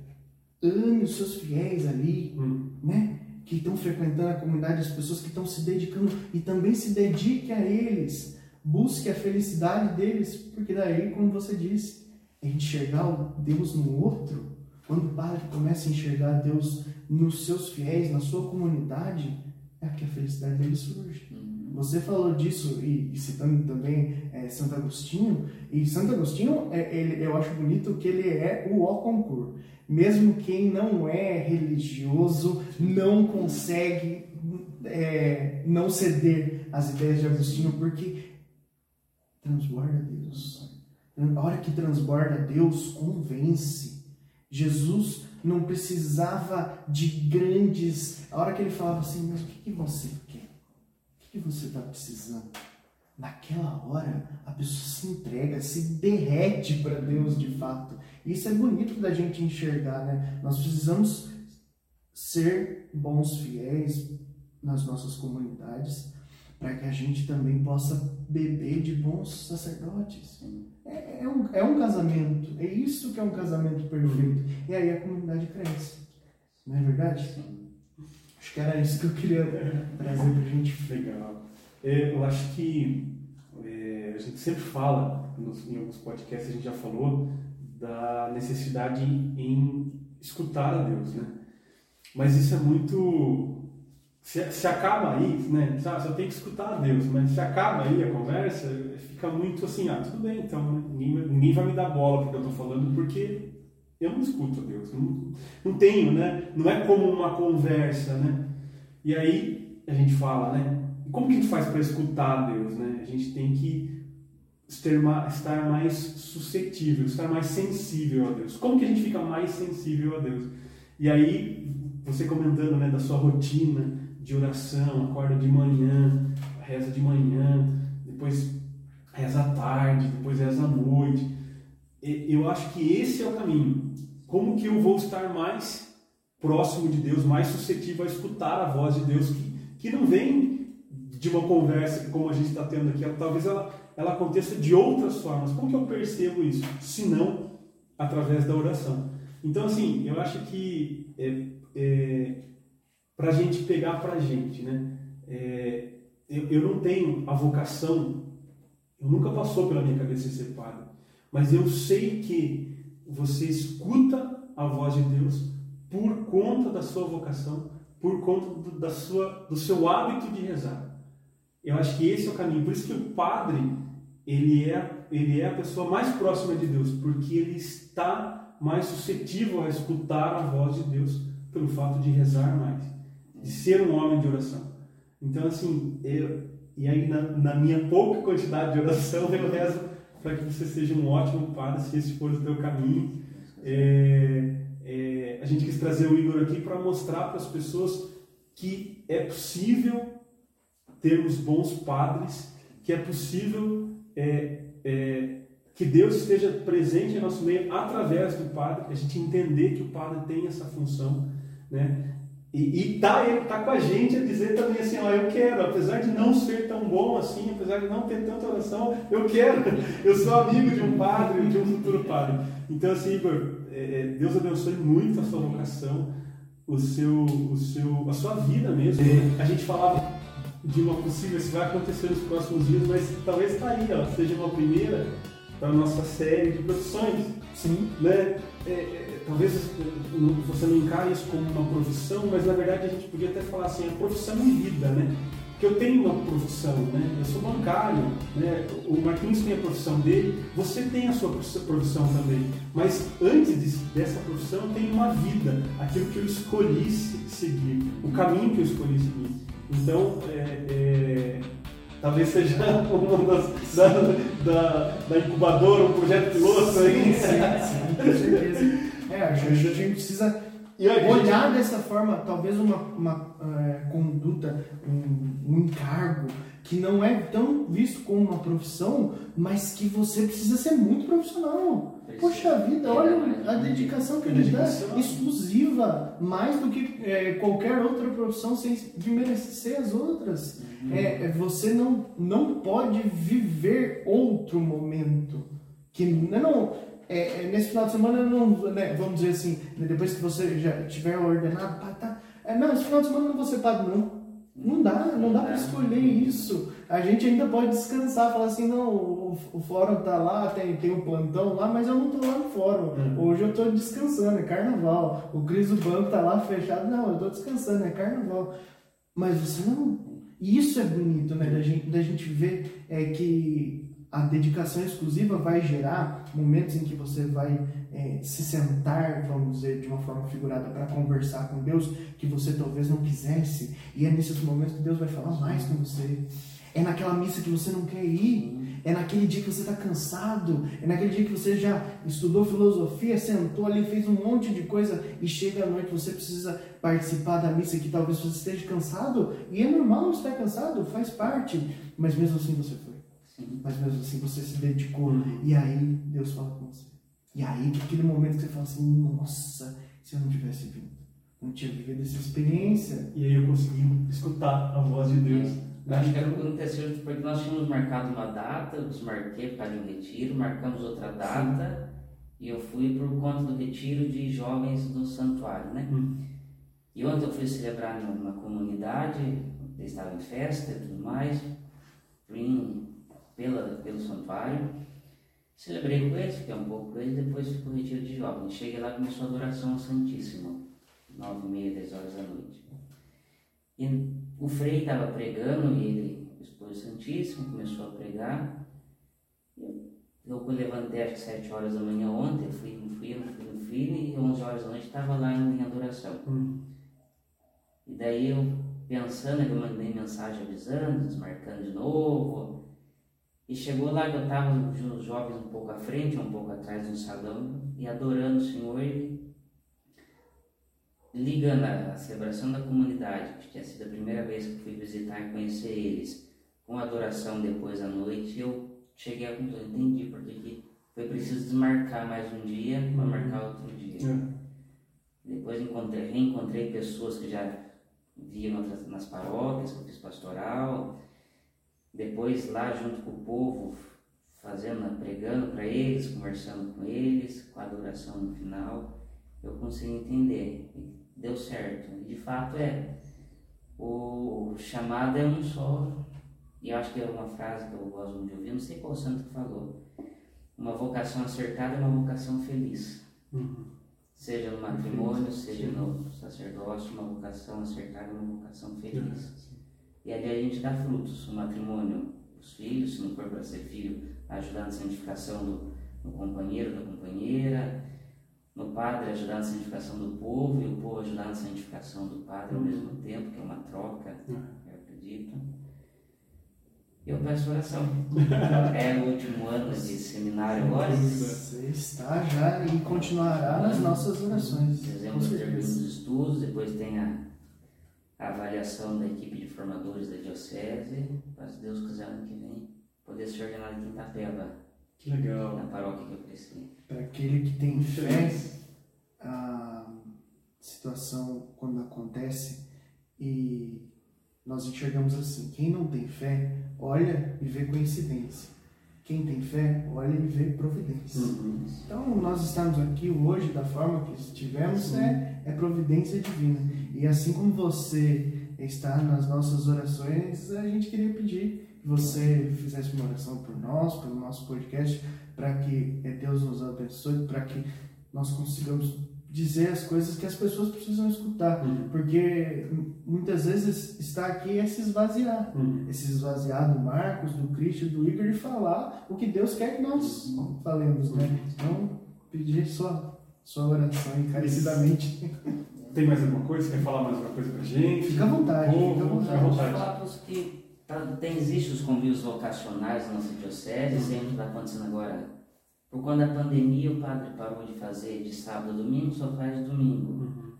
ame os seus fiéis ali, hum. né? que estão frequentando a comunidade, as pessoas que estão se dedicando e também se dedique a eles. Busque a felicidade deles, porque daí, como você disse, é enxergar o Deus no outro. Quando o padre começa a enxergar Deus nos seus fiéis, na sua comunidade, é que a felicidade dele surge. Uhum. Você falou disso, e, e citando também é, Santo Agostinho, e Santo Agostinho, é, ele, eu acho bonito que ele é o ó concurso. Mesmo quem não é religioso não consegue é, não ceder às ideias de Agostinho, porque transborda Deus. A hora que transborda Deus, convence. Jesus não precisava de grandes. A hora que ele falava assim, mas o que, que você quer? O que, que você está precisando? Naquela hora, a pessoa se entrega, se derrete para Deus de fato. Isso é bonito da gente enxergar, né? Nós precisamos ser bons fiéis nas nossas comunidades para que a gente também possa beber de bons sacerdotes. É, é, um, é um casamento, é isso que é um casamento perfeito. E aí a comunidade cresce. Não é verdade? Acho que era isso que eu queria trazer para a gente. Legal. É, eu acho que é, a gente sempre fala, nos, em alguns podcasts a gente já falou, da necessidade em escutar a Deus, né? Mas isso é muito se, se acaba aí, né? Só tem que escutar a Deus, mas se acaba aí a conversa, fica muito assim, ah, tudo bem, então, né? ninguém, ninguém vai me dar bola porque eu estou falando, porque eu não escuto a Deus, não, não tenho, né? Não é como uma conversa, né? E aí a gente fala, né? Como que a gente faz para escutar a Deus, né? A gente tem que estar mais suscetível, estar mais sensível a Deus. Como que a gente fica mais sensível a Deus? E aí, você comentando né, da sua rotina, de oração, acorda de manhã, reza de manhã, depois reza à tarde, depois reza à noite. Eu acho que esse é o caminho. Como que eu vou estar mais próximo de Deus, mais suscetível a escutar a voz de Deus, que, que não vem de uma conversa como a gente está tendo aqui, talvez ela, ela aconteça de outras formas. Como que eu percebo isso? Se não através da oração. Então, assim, eu acho que é, é, para a gente pegar para a gente, né? É, eu, eu não tenho a vocação, nunca passou pela minha cabeça ser padre, mas eu sei que você escuta a voz de Deus por conta da sua vocação, por conta do, da sua, do seu hábito de rezar. Eu acho que esse é o caminho. Por isso que o padre ele é, ele é a pessoa mais próxima de Deus, porque ele está mais suscetível a escutar a voz de Deus pelo fato de rezar mais, de ser um homem de oração. Então, assim, eu, e aí na, na minha pouca quantidade de oração, [LAUGHS] eu rezo para que você seja um ótimo padre, se esse for o teu caminho. É, é, a gente quis trazer o Igor aqui para mostrar para as pessoas que é possível termos bons padres, que é possível é, é, que Deus esteja presente em nosso meio através do padre, a gente entender que o padre tem essa função, né? E, e tá, ele tá com a gente a dizer também assim, ó, eu quero, apesar de não ser tão bom assim, apesar de não ter tanta oração, eu quero, [LAUGHS] eu sou amigo de um padre, de um futuro padre. Então assim, Igor, é, é, Deus abençoe muito a sua vocação, o seu, o seu, a sua vida mesmo. A gente falava de uma possível, isso vai acontecer nos próximos dias, mas talvez tá aí, ó, seja uma primeira para a nossa série de profissões. Sim. Né? É, é, talvez você não encare isso como uma profissão, mas na verdade a gente podia até falar assim, a profissão em vida, né? que eu tenho uma profissão, né? Eu sou bancário, né? O Marquinhos tem a profissão dele, você tem a sua profissão também. Mas antes dessa profissão tem uma vida, aquilo que eu escolhi seguir, o caminho que eu escolhi seguir. Então, é, é, talvez seja [LAUGHS] uma das, da, da, da, incubadora, um projeto piloto aí. Sim, sim, com certeza. É, a gente, a gente precisa olhar dessa forma, talvez uma, uma é, conduta, um, um, encargo que não é tão visto como uma profissão, mas que você precisa ser muito profissional. Poxa vida, é, olha a dedicação que ele dá, exclusiva, mais do que é, qualquer outra profissão, sem desmerecer as outras. Uhum. É, você não, não pode viver outro momento. Que não, é, é, nesse final de semana, não, né, vamos dizer assim, né, depois que você já tiver ordenado, tá, tá, é, não, esse final de semana não vou ser padre, não. Não dá, não dá para escolher isso. A gente ainda pode descansar, falar assim, não, o, o fórum tá lá, tem, tem um plantão lá, mas eu não tô lá no fórum. Uhum. Hoje eu tô descansando, é carnaval. O Cris do banco tá lá fechado, não, eu tô descansando, é carnaval. Mas você não. Isso é bonito, né? Da gente, da gente ver é, que a dedicação exclusiva vai gerar momentos em que você vai é, se sentar, vamos dizer, de uma forma figurada para conversar com Deus que você talvez não quisesse. E é nesses momentos que Deus vai falar mais com você. É naquela missa que você não quer ir. É naquele dia que você está cansado. É naquele dia que você já estudou filosofia, sentou ali, fez um monte de coisa e chega à noite você precisa participar da missa que talvez você esteja cansado. E é normal estar cansado, faz parte. Mas mesmo assim você foi. Mas mesmo assim você se dedicou. Uhum. E aí Deus fala com você. E aí, aquele momento que você fala assim, nossa, se eu não tivesse vindo, não tinha vivido essa experiência. E aí eu consegui escutar a voz de Deus. Eu acho que era o terceiro, porque nós tínhamos marcado uma data, desmarquei por causa de um retiro, marcamos outra data, Sim. e eu fui por conta do retiro de jovens do santuário, né? Hum. E ontem eu fui celebrar numa comunidade, eles estavam em festa e tudo mais, vim pela, pelo santuário. Celebrei com eles, fiquei um pouco com eles, depois fui para o retiro de jovens. Cheguei lá e começou a adoração ao Santíssimo, nove e meia, dez horas da noite. E o frei estava pregando e ele expôs o Santíssimo, começou a pregar. Eu, levantei às sete horas da manhã ontem, fui no fui, fui, fui, e onze horas da noite estava lá em adoração. Hum. E daí eu, pensando, eu mandei mensagem avisando, desmarcando de novo, e chegou lá que eu estava os jovens um pouco à frente, um pouco atrás no salão, e adorando o Senhor. E ligando a celebração da comunidade, que tinha sido a primeira vez que fui visitar e conhecer eles, com adoração depois à noite, eu cheguei a conclusão, entendi porque que foi preciso desmarcar mais um dia para marcar outro dia. É. Depois encontrei, reencontrei pessoas que já viam nas paróquias, que eu fiz pastoral. Depois lá junto com o povo, fazendo, pregando para eles, conversando com eles, com a adoração no final, eu consegui entender. Deu certo. E de fato é. O chamado é um só. E eu acho que é uma frase que eu gosto muito de ouvir, não sei qual santo que falou. Uma vocação acertada é uma vocação feliz. Uhum. Seja no matrimônio, seja no sacerdócio, uma vocação acertada é uma vocação feliz. E ali a gente dá frutos. O matrimônio, os filhos, se não for para ser filho, ajudar na santificação do, do companheiro, da companheira. No padre, ajudar na santificação do povo, e o povo ajudar na santificação do padre ao mesmo tempo, que é uma troca, eu acredito. Eu peço oração. [LAUGHS] É o último ano de seminário agora. Você está já e continuará nas nossas orações. Termina os estudos, depois tem a, a avaliação da equipe de formadores da Diocese, para se Deus quiser ano que vem, poder ser ordenado em Itapeva, Que legal. na paróquia que eu cresci. Para aquele que tem fé, a situação quando acontece e nós enxergamos assim: quem não tem fé, olha e vê coincidência. Quem tem fé, olha e vê providência. Uhum. Então, nós estamos aqui hoje da forma que estivemos é, é providência divina. E assim como você está nas nossas orações, a gente queria pedir que você fizesse uma oração por nós, pelo nosso podcast, para que eh, Deus nos abençoe, para que nós consigamos dizer as coisas que as pessoas precisam escutar. Uhum. Porque muitas vezes estar aqui é se esvaziar Uhum. esse esvaziar do Marcos, do Christian, do Igor e falar o que Deus quer que nós falemos, né? Então, pedir sua, sua oração encarecidamente. [LAUGHS] Tem mais alguma coisa? Quer falar mais alguma coisa pra gente? Fica à vontade, Povo, fica à vontade. Fica à vontade. Falar para os que tá, tem, existe os convívios vocacionais na nossa diocese, sempre está acontecendo agora. Por conta da pandemia, o padre parou de fazer de sábado a domingo, só faz domingo. Uhum.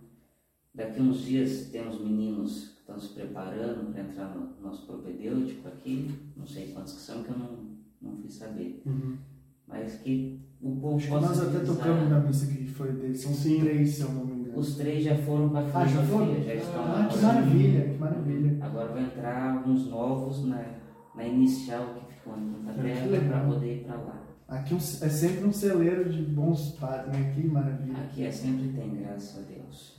Daqui uns dias temos meninos que estão se preparando para entrar no nosso propedêutico aqui, não sei quantos que são, que eu não, não fui saber. Uhum. Mas que o povo Acho possa nós até utilizar- tocamos na missa que foi deles, são Sim. três, se eu não me engano. Os três já foram para a Ah, já foram? filosofia, já estão Ah, na que maravilha, que maravilha. Agora vai entrar alguns novos na, na inicial que ficou Ah, Terra legal. para poder ir para lá. Aqui um- é sempre um celeiro de bons padres, né? Que maravilha. Aqui é sempre tem, graças a Deus.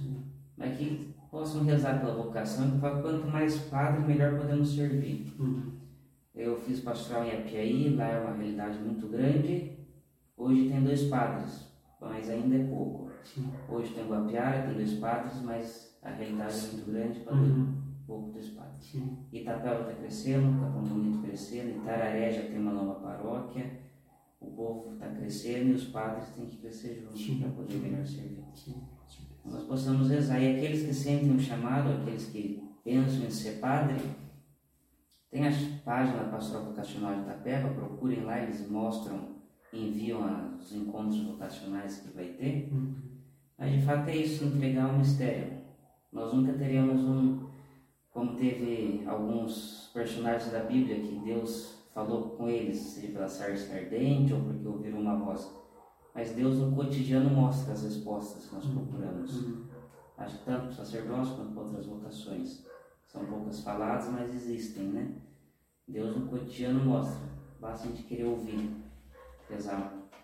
Mas que possam rezar pela vocação, que quanto mais padre, melhor podemos servir. Uhum. Eu fiz pastoral em Apiaí, lá é uma realidade muito grande. Hoje tem dois padres, mas ainda é pouco. Sim. Hoje tem Guapiara, tem dois padres, mas a realidade é muito grande para Uhum. pouco dos padres. Sim. Itapeva está crescendo, Capão Bonito crescendo, Itararé já tem uma nova paróquia, o povo está crescendo e os padres têm que crescer juntos Sim. para poder melhor servir. Sim. Nós possamos rezar. E aqueles que sentem um chamado, aqueles que pensam em ser padre, tem a página Pastoral Vocacional de Itapeva, procurem lá, eles mostram, enviam os encontros vocacionais que vai ter. Uhum. Mas de fato é isso, entregar o mistério. Nós nunca teríamos um, como teve alguns personagens da Bíblia que Deus falou com eles, seja pela sarça ardente ou porque ouviram uma voz. Mas Deus no cotidiano mostra as respostas que nós procuramos. Uhum. Acho que tanto para o sacerdócio quanto para outras vocações. São poucas faladas, mas existem, né? Deus no cotidiano mostra. Basta a gente querer ouvir.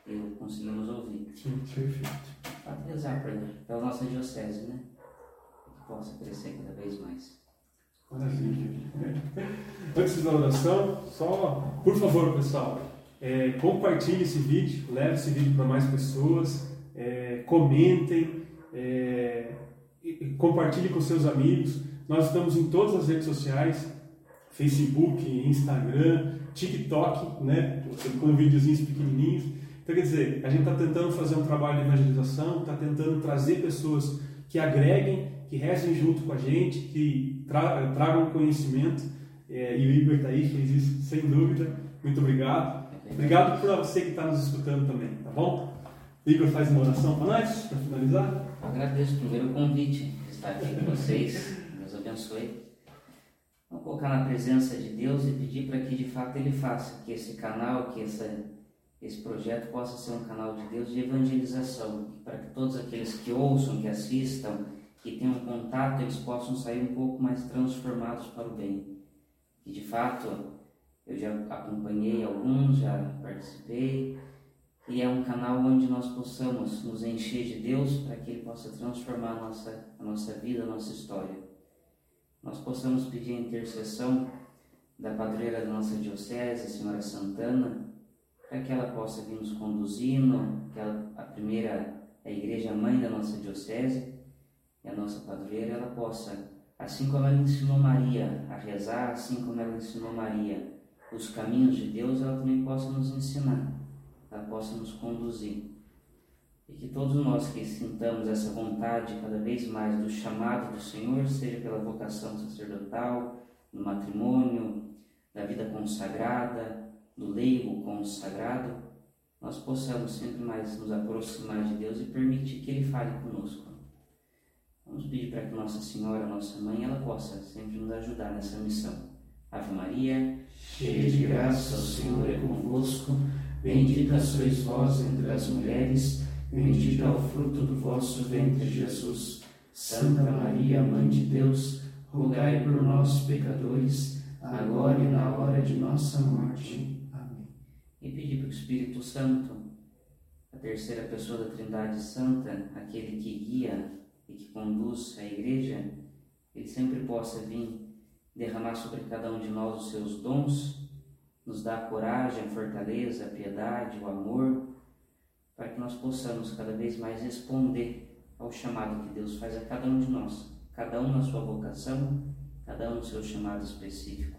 Rezar e conseguimos ouvir. Sim. [LAUGHS] Perfeito. Pode rezar pela, nossa diocese, né? Que possa crescer cada vez mais. Maravilha. Antes da oração, só, por favor, pessoal, é, compartilhe esse vídeo, leve esse vídeo para mais pessoas, é, comentem, é, compartilhe com seus amigos. Nós estamos em todas as redes sociais, Facebook, Instagram, TikTok, né, com videozinhos pequenininhos. Então, quer dizer, a gente está tentando fazer um trabalho de evangelização, está tentando trazer pessoas que agreguem, que rezem junto com a gente, que tra tragam conhecimento. É, e o Igor está aí, fez isso sem dúvida. Muito obrigado. Obrigado por você que está nos escutando também, tá bom? Igor faz uma oração para nós, para finalizar. Agradeço primeiro o convite de estar aqui com vocês. Deus abençoe. Vamos colocar na presença de Deus e pedir para que de fato Ele faça que esse canal, que essa, esse projeto possa ser um canal de Deus de evangelização, para que todos aqueles que ouçam, que assistam, que tenham contato, eles possam sair um pouco mais transformados para o bem. Que de fato eu já acompanhei alguns, já participei, e é um canal onde nós possamos nos encher de Deus para que Ele possa transformar a nossa, a nossa vida, a nossa história. Nós possamos pedir a intercessão da padroeira da nossa diocese, a Senhora Santana, para que ela possa vir nos conduzindo, que ela, a primeira, a igreja mãe da nossa diocese, e a nossa padroeira, ela possa, assim como ela ensinou Maria a rezar, assim como ela ensinou Maria os caminhos de Deus, ela também possa nos ensinar ela possa nos conduzir. E que todos nós que sintamos essa vontade cada vez mais do chamado do Senhor, seja pela vocação sacerdotal, no matrimônio, da vida consagrada, do leigo consagrado, nós possamos sempre mais nos aproximar de Deus e permitir que Ele fale conosco. Vamos pedir para que Nossa Senhora, Nossa Mãe, ela possa sempre nos ajudar nessa missão. Ave Maria, cheia de graça, o Senhor é convosco. Bendita sois vós entre as mulheres, bendito é o fruto do vosso ventre, Jesus. Santa Maria, Mãe de Deus, rogai por nós, pecadores, agora e na hora de nossa morte. E pedir para o Espírito Santo, a terceira pessoa da Trindade Santa, aquele que guia e que conduz a igreja, ele sempre possa vir derramar sobre cada um de nós os seus dons nos dá a coragem, a fortaleza, a piedade, o amor, para que nós possamos cada vez mais responder ao chamado que Deus faz a cada um de nós, cada um na sua vocação, cada um no seu chamado específico.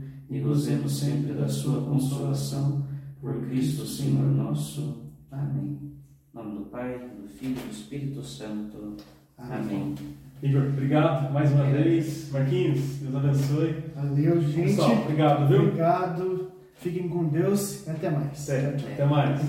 e gozemos sempre da sua consolação, por Cristo Senhor nosso. Amém. Em nome do Pai, do Filho e do Espírito Santo. Amém. Igor, obrigado mais uma vez. Marquinhos, Deus abençoe. Valeu, gente. Pessoal, obrigado, viu? Obrigado. Fiquem com Deus e até mais. Certo, até mais.